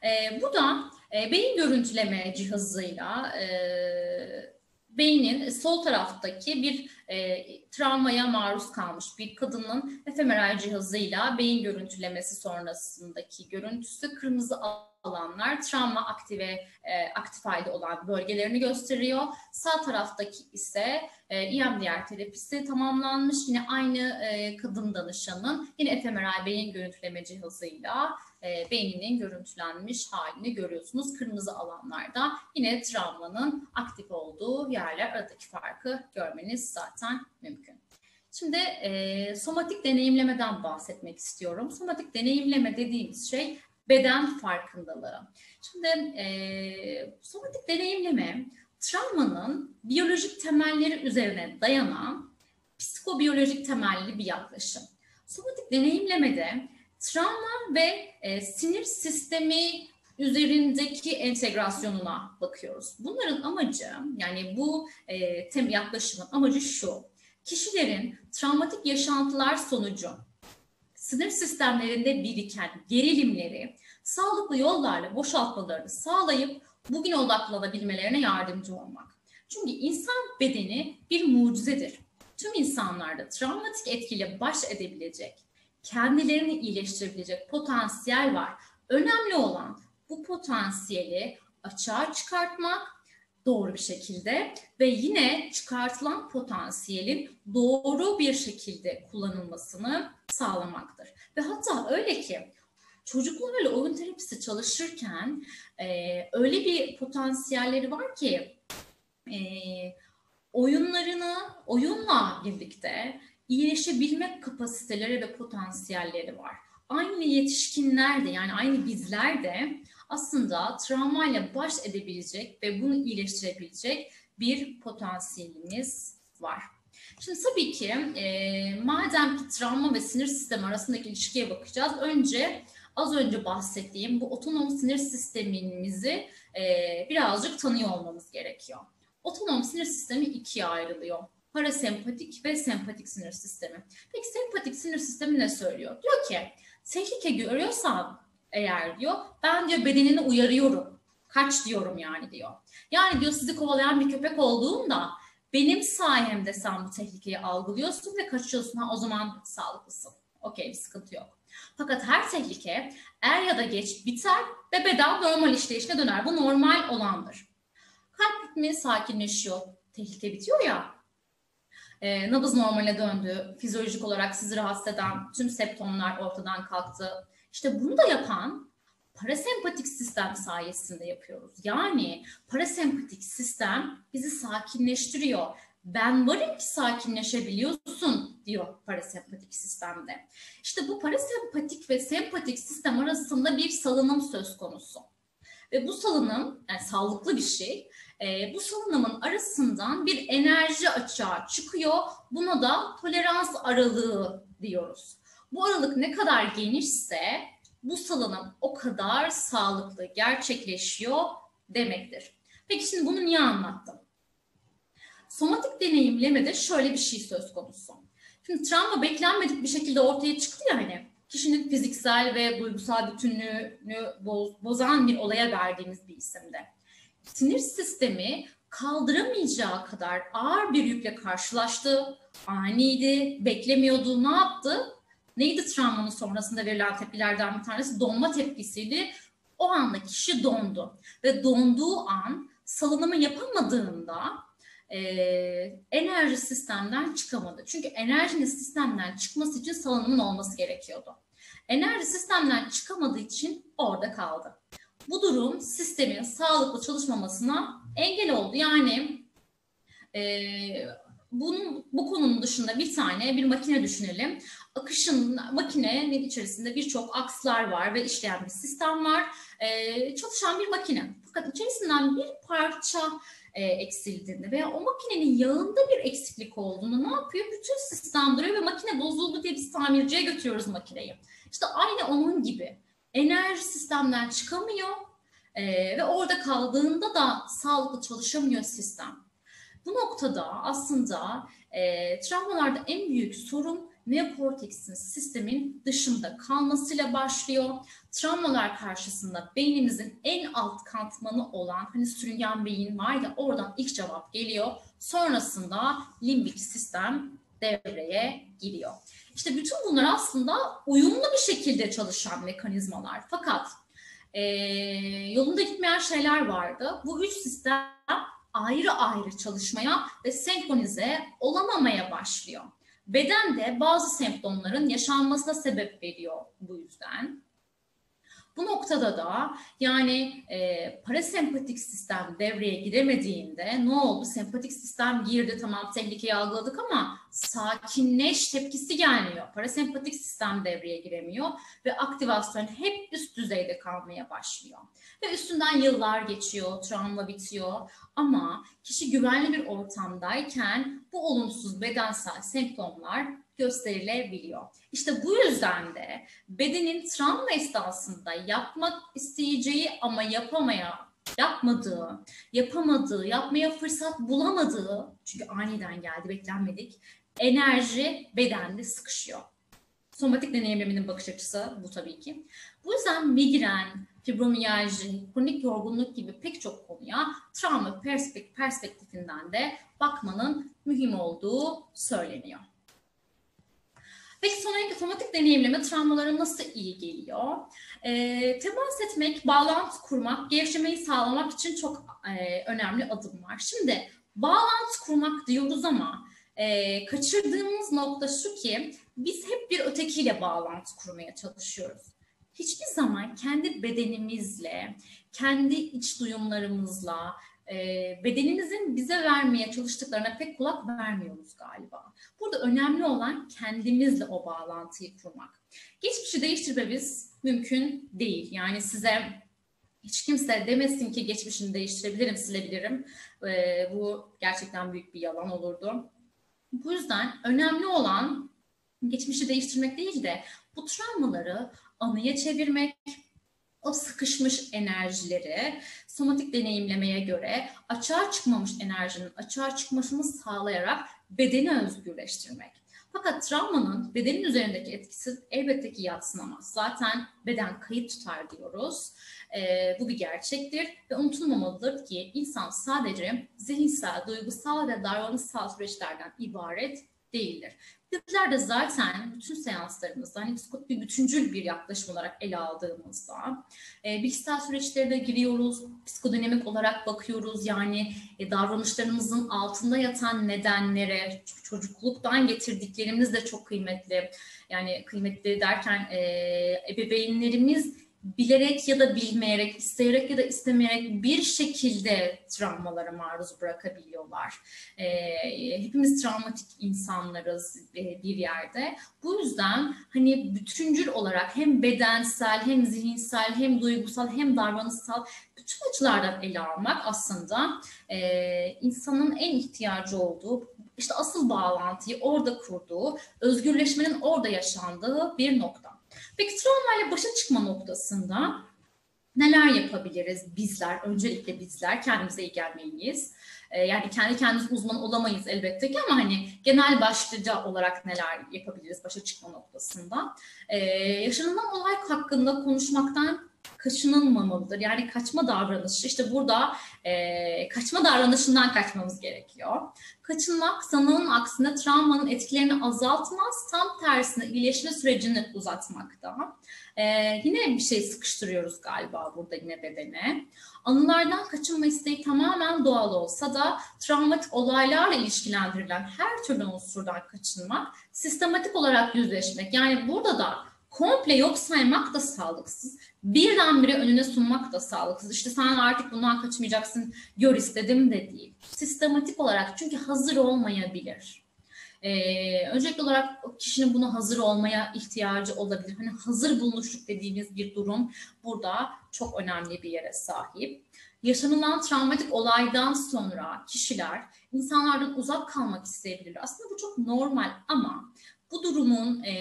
E, bu da e, beyin görüntüleme cihazıyla e, beynin sol taraftaki bir e, travmaya maruz kalmış bir kadının efemeral cihazıyla beyin görüntülemesi sonrasındaki görüntüsü kırmızı alanlar travma aktive e, aktif halde olan bölgelerini gösteriyor. Sağ taraftaki ise e, EMDR terapisi tamamlanmış. Yine aynı e, kadın danışanın yine efemeral beyin görüntüleme cihazıyla e, beyninin görüntülenmiş halini görüyorsunuz. Kırmızı alanlarda yine travmanın aktif olduğu yerler aradaki farkı görmeniz zaten mümkün. Şimdi e, somatik deneyimlemeden bahsetmek istiyorum. Somatik deneyimleme dediğimiz şey beden farkındalığı. Şimdi e, somatik deneyimleme travmanın biyolojik temelleri üzerine dayanan psikobiyolojik temelli bir yaklaşım. Somatik deneyimlemede travma ve e, sinir sistemi üzerindeki entegrasyonuna bakıyoruz. Bunların amacı yani bu e, tem yaklaşımın amacı şu. Kişilerin travmatik yaşantılar sonucu sinir sistemlerinde biriken gerilimleri sağlıklı yollarla boşaltmalarını sağlayıp bugün odaklanabilmelerine yardımcı olmak. Çünkü insan bedeni bir mucizedir. Tüm insanlarda travmatik etkiyle baş edebilecek, kendilerini iyileştirebilecek potansiyel var. Önemli olan bu potansiyeli açığa çıkartmak doğru bir şekilde ve yine çıkartılan potansiyelin doğru bir şekilde kullanılmasını sağlamaktır. Ve hatta öyle ki çocuklarla oyun terapisi çalışırken e, öyle bir potansiyelleri var ki e, oyunlarını oyunla birlikte iyileşebilmek kapasiteleri ve potansiyelleri var. Aynı yetişkinler de yani aynı bizler de aslında travmayla baş edebilecek ve bunu iyileştirebilecek bir potansiyelimiz var. Şimdi tabii ki e, madem ki travma ve sinir sistemi arasındaki ilişkiye bakacağız. Önce az önce bahsettiğim bu otonom sinir sistemimizi e, birazcık tanıyor olmamız gerekiyor. Otonom sinir sistemi ikiye ayrılıyor. Parasempatik ve sempatik sinir sistemi. Peki sempatik sinir sistemi ne söylüyor? Diyor ki tehlike görüyorsan eğer diyor ben diyor bedenini uyarıyorum. Kaç diyorum yani diyor. Yani diyor sizi kovalayan bir köpek olduğunda benim sayemde sen bu tehlikeyi algılıyorsun ve kaçıyorsun. Ha, o zaman sağlıklısın. Okey bir sıkıntı yok. Fakat her tehlike er ya da geç biter ve beden normal işleyişine döner. Bu normal olandır. Kalp ritmi sakinleşiyor, tehlike bitiyor ya. E, nabız normale döndü, fizyolojik olarak sizi rahatsız eden tüm septomlar ortadan kalktı. İşte bunu da yapan parasempatik sistem sayesinde yapıyoruz. Yani parasempatik sistem bizi sakinleştiriyor. Ben varım ki sakinleşebiliyorsun diyor parasempatik sistemde. İşte bu parasempatik ve sempatik sistem arasında bir salınım söz konusu. Ve bu salınım yani sağlıklı bir şey. E, bu salınımın arasından bir enerji açığa çıkıyor. Buna da tolerans aralığı diyoruz. Bu aralık ne kadar genişse bu salınım o kadar sağlıklı gerçekleşiyor demektir. Peki şimdi bunu niye anlattım? Somatik deneyimlemede şöyle bir şey söz konusu. Şimdi travma beklenmedik bir şekilde ortaya çıktı ya hani kişinin fiziksel ve duygusal bütünlüğünü bozan bir olaya verdiğimiz bir isimde. Sinir sistemi kaldıramayacağı kadar ağır bir yükle karşılaştı. Aniydi, beklemiyordu, ne yaptı? Neydi travmanın sonrasında verilen tepkilerden bir tanesi? Donma tepkisiydi. O anda kişi dondu. Ve donduğu an salınımı yapamadığında e, enerji sistemden çıkamadı. Çünkü enerjinin sistemden çıkması için salınımın olması gerekiyordu. Enerji sistemden çıkamadığı için orada kaldı. Bu durum sistemin sağlıklı çalışmamasına engel oldu. Yani e, bunun bu konunun dışında bir tane bir makine düşünelim. Akışın makinenin içerisinde birçok akslar var ve işleyen bir sistem var. Ee, çalışan bir makine. Fakat içerisinden bir parça e, eksildiğinde veya o makinenin yağında bir eksiklik olduğunda ne yapıyor? Bütün sistem duruyor ve makine bozuldu diye biz tamirciye götürüyoruz makineyi. İşte aynı onun gibi. Enerji sistemden çıkamıyor e, ve orada kaldığında da sağlıklı çalışamıyor sistem. Bu noktada aslında e, travmalarda en büyük sorun neokorteksin sistemin dışında kalmasıyla başlıyor. Travmalar karşısında beynimizin en alt katmanı olan hani sürüngen beyin var ya oradan ilk cevap geliyor. Sonrasında limbik sistem devreye giriyor. İşte bütün bunlar aslında uyumlu bir şekilde çalışan mekanizmalar. Fakat e, yolunda gitmeyen şeyler vardı. Bu üç sistem ayrı ayrı çalışmaya ve senkronize olamamaya başlıyor. Beden de bazı semptomların yaşanmasına sebep veriyor bu yüzden. Bu noktada da yani e, parasempatik sistem devreye giremediğinde ne oldu? Sempatik sistem girdi tamam tehlikeyi algıladık ama sakinleş tepkisi gelmiyor. Parasempatik sistem devreye giremiyor ve aktivasyon hep üst düzeyde kalmaya başlıyor. Ve üstünden yıllar geçiyor, travma bitiyor ama kişi güvenli bir ortamdayken bu olumsuz bedensel semptomlar gösterilebiliyor. İşte bu yüzden de bedenin travma esnasında yapmak isteyeceği ama yapamaya yapmadığı, yapamadığı, yapmaya fırsat bulamadığı çünkü aniden geldi beklenmedik enerji bedende sıkışıyor. Somatik deneyimleminin bakış açısı bu tabii ki. Bu yüzden migren, fibromiyalji, kronik yorgunluk gibi pek çok konuya travma perspektifinden de bakmanın mühim olduğu söyleniyor. Peki sonra somatik deneyimleme travmalara nasıl iyi geliyor? E, temas etmek, bağlantı kurmak, gevşemeyi sağlamak için çok e, önemli adımlar. Şimdi bağlantı kurmak diyoruz ama e, kaçırdığımız nokta şu ki biz hep bir ötekiyle bağlantı kurmaya çalışıyoruz. Hiçbir zaman kendi bedenimizle, kendi iç duyumlarımızla, e, bedenimizin bize vermeye çalıştıklarına pek kulak vermiyoruz galiba. Burada önemli olan kendimizle o bağlantıyı kurmak. Geçmişi değiştirmemiz mümkün değil. Yani size hiç kimse demesin ki geçmişini değiştirebilirim, silebilirim. E, bu gerçekten büyük bir yalan olurdu. Bu yüzden önemli olan geçmişi değiştirmek değil de bu travmaları anıya çevirmek, o sıkışmış enerjileri somatik deneyimlemeye göre açığa çıkmamış enerjinin açığa çıkmasını sağlayarak bedeni özgürleştirmek. Fakat travmanın bedenin üzerindeki etkisi elbette ki yatsınamaz. Zaten beden kayıt tutar diyoruz. E, bu bir gerçektir ve unutulmamalıdır ki insan sadece zihinsel, duygusal ve davranışsal süreçlerden ibaret değildir. Bizler de zaten bütün seanslarımızda hani bir bütüncül bir yaklaşım olarak ele aldığımızda e, bilişsel süreçlere giriyoruz, psikodinamik olarak bakıyoruz. Yani e, davranışlarımızın altında yatan nedenlere, çocukluktan getirdiklerimiz de çok kıymetli. Yani kıymetli derken e, ebeveynlerimiz bilerek ya da bilmeyerek, isteyerek ya da istemeyerek bir şekilde travmalara maruz bırakabiliyorlar. E, hepimiz travmatik insanlarız e, bir yerde. Bu yüzden hani bütüncül olarak hem bedensel, hem zihinsel, hem duygusal, hem davranışsal bütün açılardan ele almak aslında e, insanın en ihtiyacı olduğu işte asıl bağlantıyı orada kurduğu, özgürleşmenin orada yaşandığı bir nokta. Peki travmayla başa çıkma noktasında neler yapabiliriz bizler? Öncelikle bizler kendimize iyi gelmeliyiz. Ee, yani kendi kendimiz uzman olamayız elbette ki ama hani genel başlıca olarak neler yapabiliriz başa çıkma noktasında. Ee, yaşanılan olay hakkında konuşmaktan kaçınılmamalıdır. Yani kaçma davranışı işte burada e, kaçma davranışından kaçmamız gerekiyor. Kaçınmak sanığın aksine travmanın etkilerini azaltmaz, tam tersine iyileşme sürecini uzatmakta. E, yine bir şey sıkıştırıyoruz galiba burada yine bedene. Anılardan kaçınma isteği tamamen doğal olsa da travmatik olaylarla ilişkilendirilen her türlü unsurdan kaçınmak, sistematik olarak yüzleşmek. Yani burada da komple yok saymak da sağlıksız. Birdenbire önüne sunmak da sağlıksız. İşte sen artık bundan kaçmayacaksın, gör istedim de değil. Sistematik olarak çünkü hazır olmayabilir. Ee, öncelikli olarak kişinin buna hazır olmaya ihtiyacı olabilir. Hani hazır bulunuşluk dediğimiz bir durum burada çok önemli bir yere sahip. Yaşanılan travmatik olaydan sonra kişiler insanlardan uzak kalmak isteyebilirler. Aslında bu çok normal ama bu durumun e,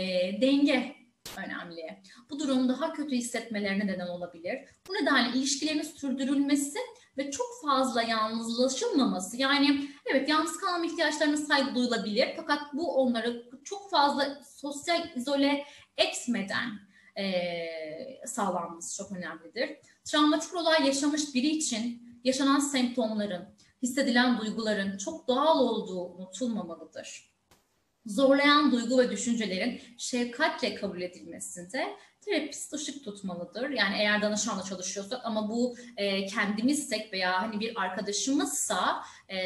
denge önemli. Bu durum daha kötü hissetmelerine neden olabilir. Bu nedenle ilişkilerin sürdürülmesi ve çok fazla yalnızlaşılmaması yani evet yalnız kalma ihtiyaçlarına saygı duyulabilir fakat bu onları çok fazla sosyal izole etmeden e, sağlanması çok önemlidir. Travmatik olay yaşamış biri için yaşanan semptomların, hissedilen duyguların çok doğal olduğu unutulmamalıdır zorlayan duygu ve düşüncelerin şefkatle kabul edilmesinde terapist ışık tutmalıdır. Yani eğer danışanla çalışıyorsak ama bu e, kendimizsek veya hani bir arkadaşımızsa e,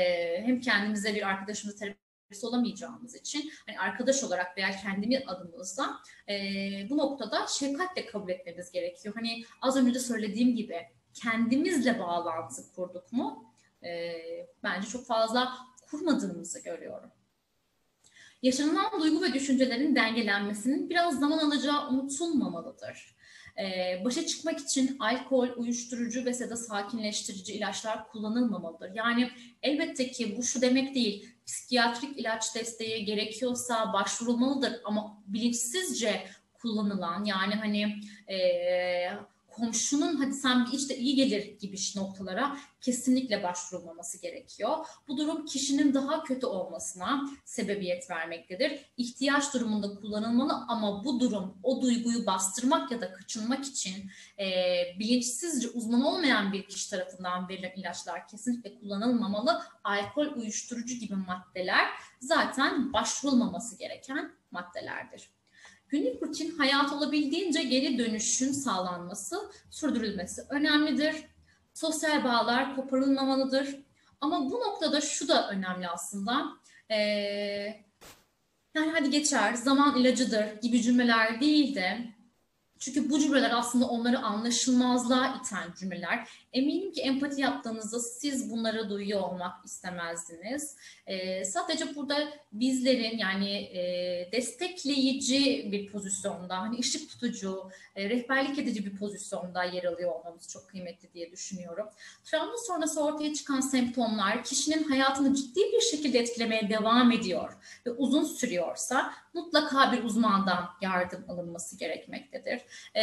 hem kendimize bir arkadaşımız terapist olamayacağımız için hani arkadaş olarak veya kendi adımızda e, bu noktada şefkatle kabul etmemiz gerekiyor. Hani az önce de söylediğim gibi kendimizle bağlantı kurduk mu? E, bence çok fazla kurmadığımızı görüyorum. Yaşanılan duygu ve düşüncelerin dengelenmesinin biraz zaman alacağı unutulmamalıdır. Ee, başa çıkmak için alkol, uyuşturucu ve da sakinleştirici ilaçlar kullanılmamalıdır. Yani elbette ki bu şu demek değil, psikiyatrik ilaç desteği gerekiyorsa başvurulmalıdır ama bilinçsizce kullanılan yani hani e, komşunun hadi sen bir işte iyi gelir gibi noktalara kesinlikle başvurulmaması gerekiyor. Bu durum kişinin daha kötü olmasına sebebiyet vermektedir. İhtiyaç durumunda kullanılmalı ama bu durum o duyguyu bastırmak ya da kaçınmak için e, bilinçsizce uzman olmayan bir kişi tarafından verilen ilaçlar kesinlikle kullanılmamalı. Alkol, uyuşturucu gibi maddeler zaten başvurulmaması gereken maddelerdir. Günlük rutin hayat olabildiğince geri dönüşün sağlanması, sürdürülmesi önemlidir. Sosyal bağlar koparılmamalıdır. Ama bu noktada şu da önemli aslında. Ee, yani hadi geçer, zaman ilacıdır gibi cümleler değil de çünkü bu cümleler aslında onları anlaşılmazlığa iten cümleler. Eminim ki empati yaptığınızda siz bunları duyuyor olmak istemezdiniz. E, sadece burada bizlerin yani e, destekleyici bir pozisyonda, hani ışık tutucu, e, rehberlik edici bir pozisyonda yer alıyor olmamız çok kıymetli diye düşünüyorum. Travma sonrası ortaya çıkan semptomlar kişinin hayatını ciddi bir şekilde etkilemeye devam ediyor ve uzun sürüyorsa mutlaka bir uzmandan yardım alınması gerekmektedir. E,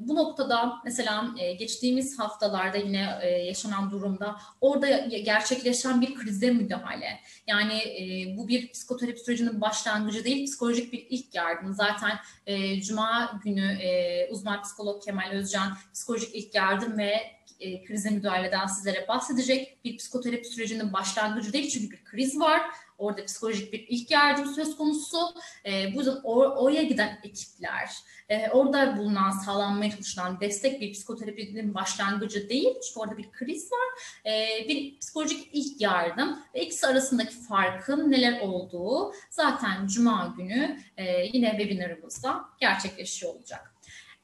bu noktada mesela e, geçtiğimiz haftalarda yine e, yaşanan durumda orada gerçekleşen bir krize müdahale. Yani e, bu bir psikoterapi sürecinin başlangıcı değil, psikolojik bir ilk yardım. Zaten e, Cuma günü e, uzman psikolog Kemal Özcan psikolojik ilk yardım ve e, krize müdahaleden sizlere bahsedecek. Bir psikoterapi sürecinin başlangıcı değil çünkü bir kriz var. Orada psikolojik bir ilk yardım söz konusu. E, bu yüzden or, oraya giden ekipler, e, orada bulunan sağlanmaya çalışılan destek bir psikoterapinin başlangıcı değil. Çünkü orada bir kriz var. E, bir psikolojik ilk yardım ve ikisi arasındaki farkın neler olduğu zaten Cuma günü e, yine webinarımızda gerçekleşiyor olacak.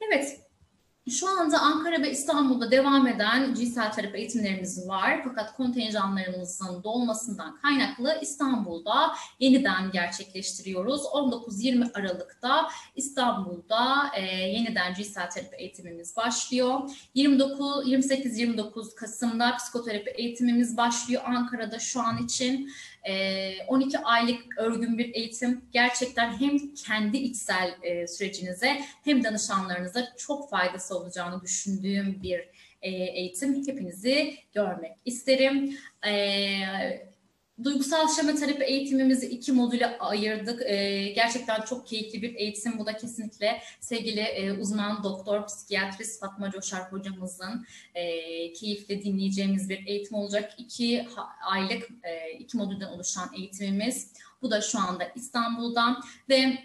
Evet, şu anda Ankara ve İstanbul'da devam eden cinsel terapi eğitimlerimiz var. Fakat kontenjanlarımızın dolmasından kaynaklı İstanbul'da yeniden gerçekleştiriyoruz. 19-20 Aralık'ta İstanbul'da e, yeniden cinsel terapi eğitimimiz başlıyor. 29 28-29 Kasım'da psikoterapi eğitimimiz başlıyor Ankara'da şu an için. 12 aylık örgün bir eğitim gerçekten hem kendi içsel sürecinize hem danışanlarınıza çok faydası olacağını düşündüğüm bir eğitim. Hepinizi görmek isterim. Duygusal şema terapi eğitimimizi iki modüle ayırdık. Ee, gerçekten çok keyifli bir eğitim. Bu da kesinlikle sevgili e, uzman doktor, psikiyatrist Fatma Coşar hocamızın e, keyifle dinleyeceğimiz bir eğitim olacak. İki aylık, e, iki modülden oluşan eğitimimiz. Bu da şu anda İstanbul'da ve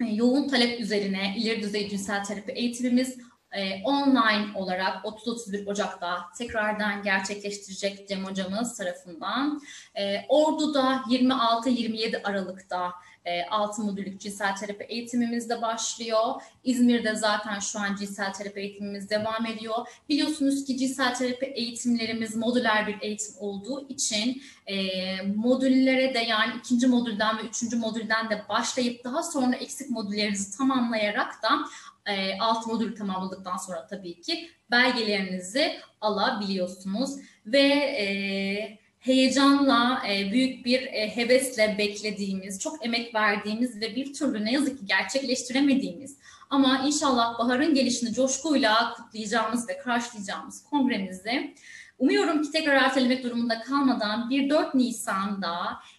e, yoğun talep üzerine ileri düzey cinsel terapi eğitimimiz e, online olarak 30-31 Ocak'ta tekrardan gerçekleştirecek Cem hocamız tarafından. E, Ordu'da 26-27 Aralık'ta e, 6 modüllük cinsel terapi eğitimimiz de başlıyor. İzmir'de zaten şu an cinsel terapi eğitimimiz devam ediyor. Biliyorsunuz ki cinsel terapi eğitimlerimiz modüler bir eğitim olduğu için e, modüllere de yani ikinci modülden ve üçüncü modülden de başlayıp daha sonra eksik modüllerinizi tamamlayarak da e, alt modülü tamamladıktan sonra tabii ki belgelerinizi alabiliyorsunuz ve e, heyecanla, e, büyük bir e, hevesle beklediğimiz, çok emek verdiğimiz ve bir türlü ne yazık ki gerçekleştiremediğimiz ama inşallah baharın gelişini coşkuyla kutlayacağımız ve karşılayacağımız kongremizi umuyorum ki tekrar ertelemek durumunda kalmadan 1-4 Nisan'da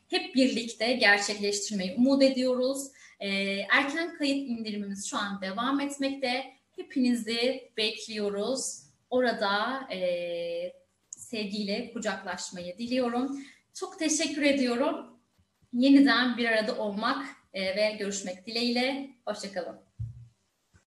hep birlikte gerçekleştirmeyi umut ediyoruz. E, erken kayıt indirimimiz şu an devam etmekte. Hepinizi bekliyoruz. Orada e, sevgiyle kucaklaşmayı diliyorum. Çok teşekkür ediyorum. Yeniden bir arada olmak e, ve görüşmek dileğiyle. Hoşçakalın.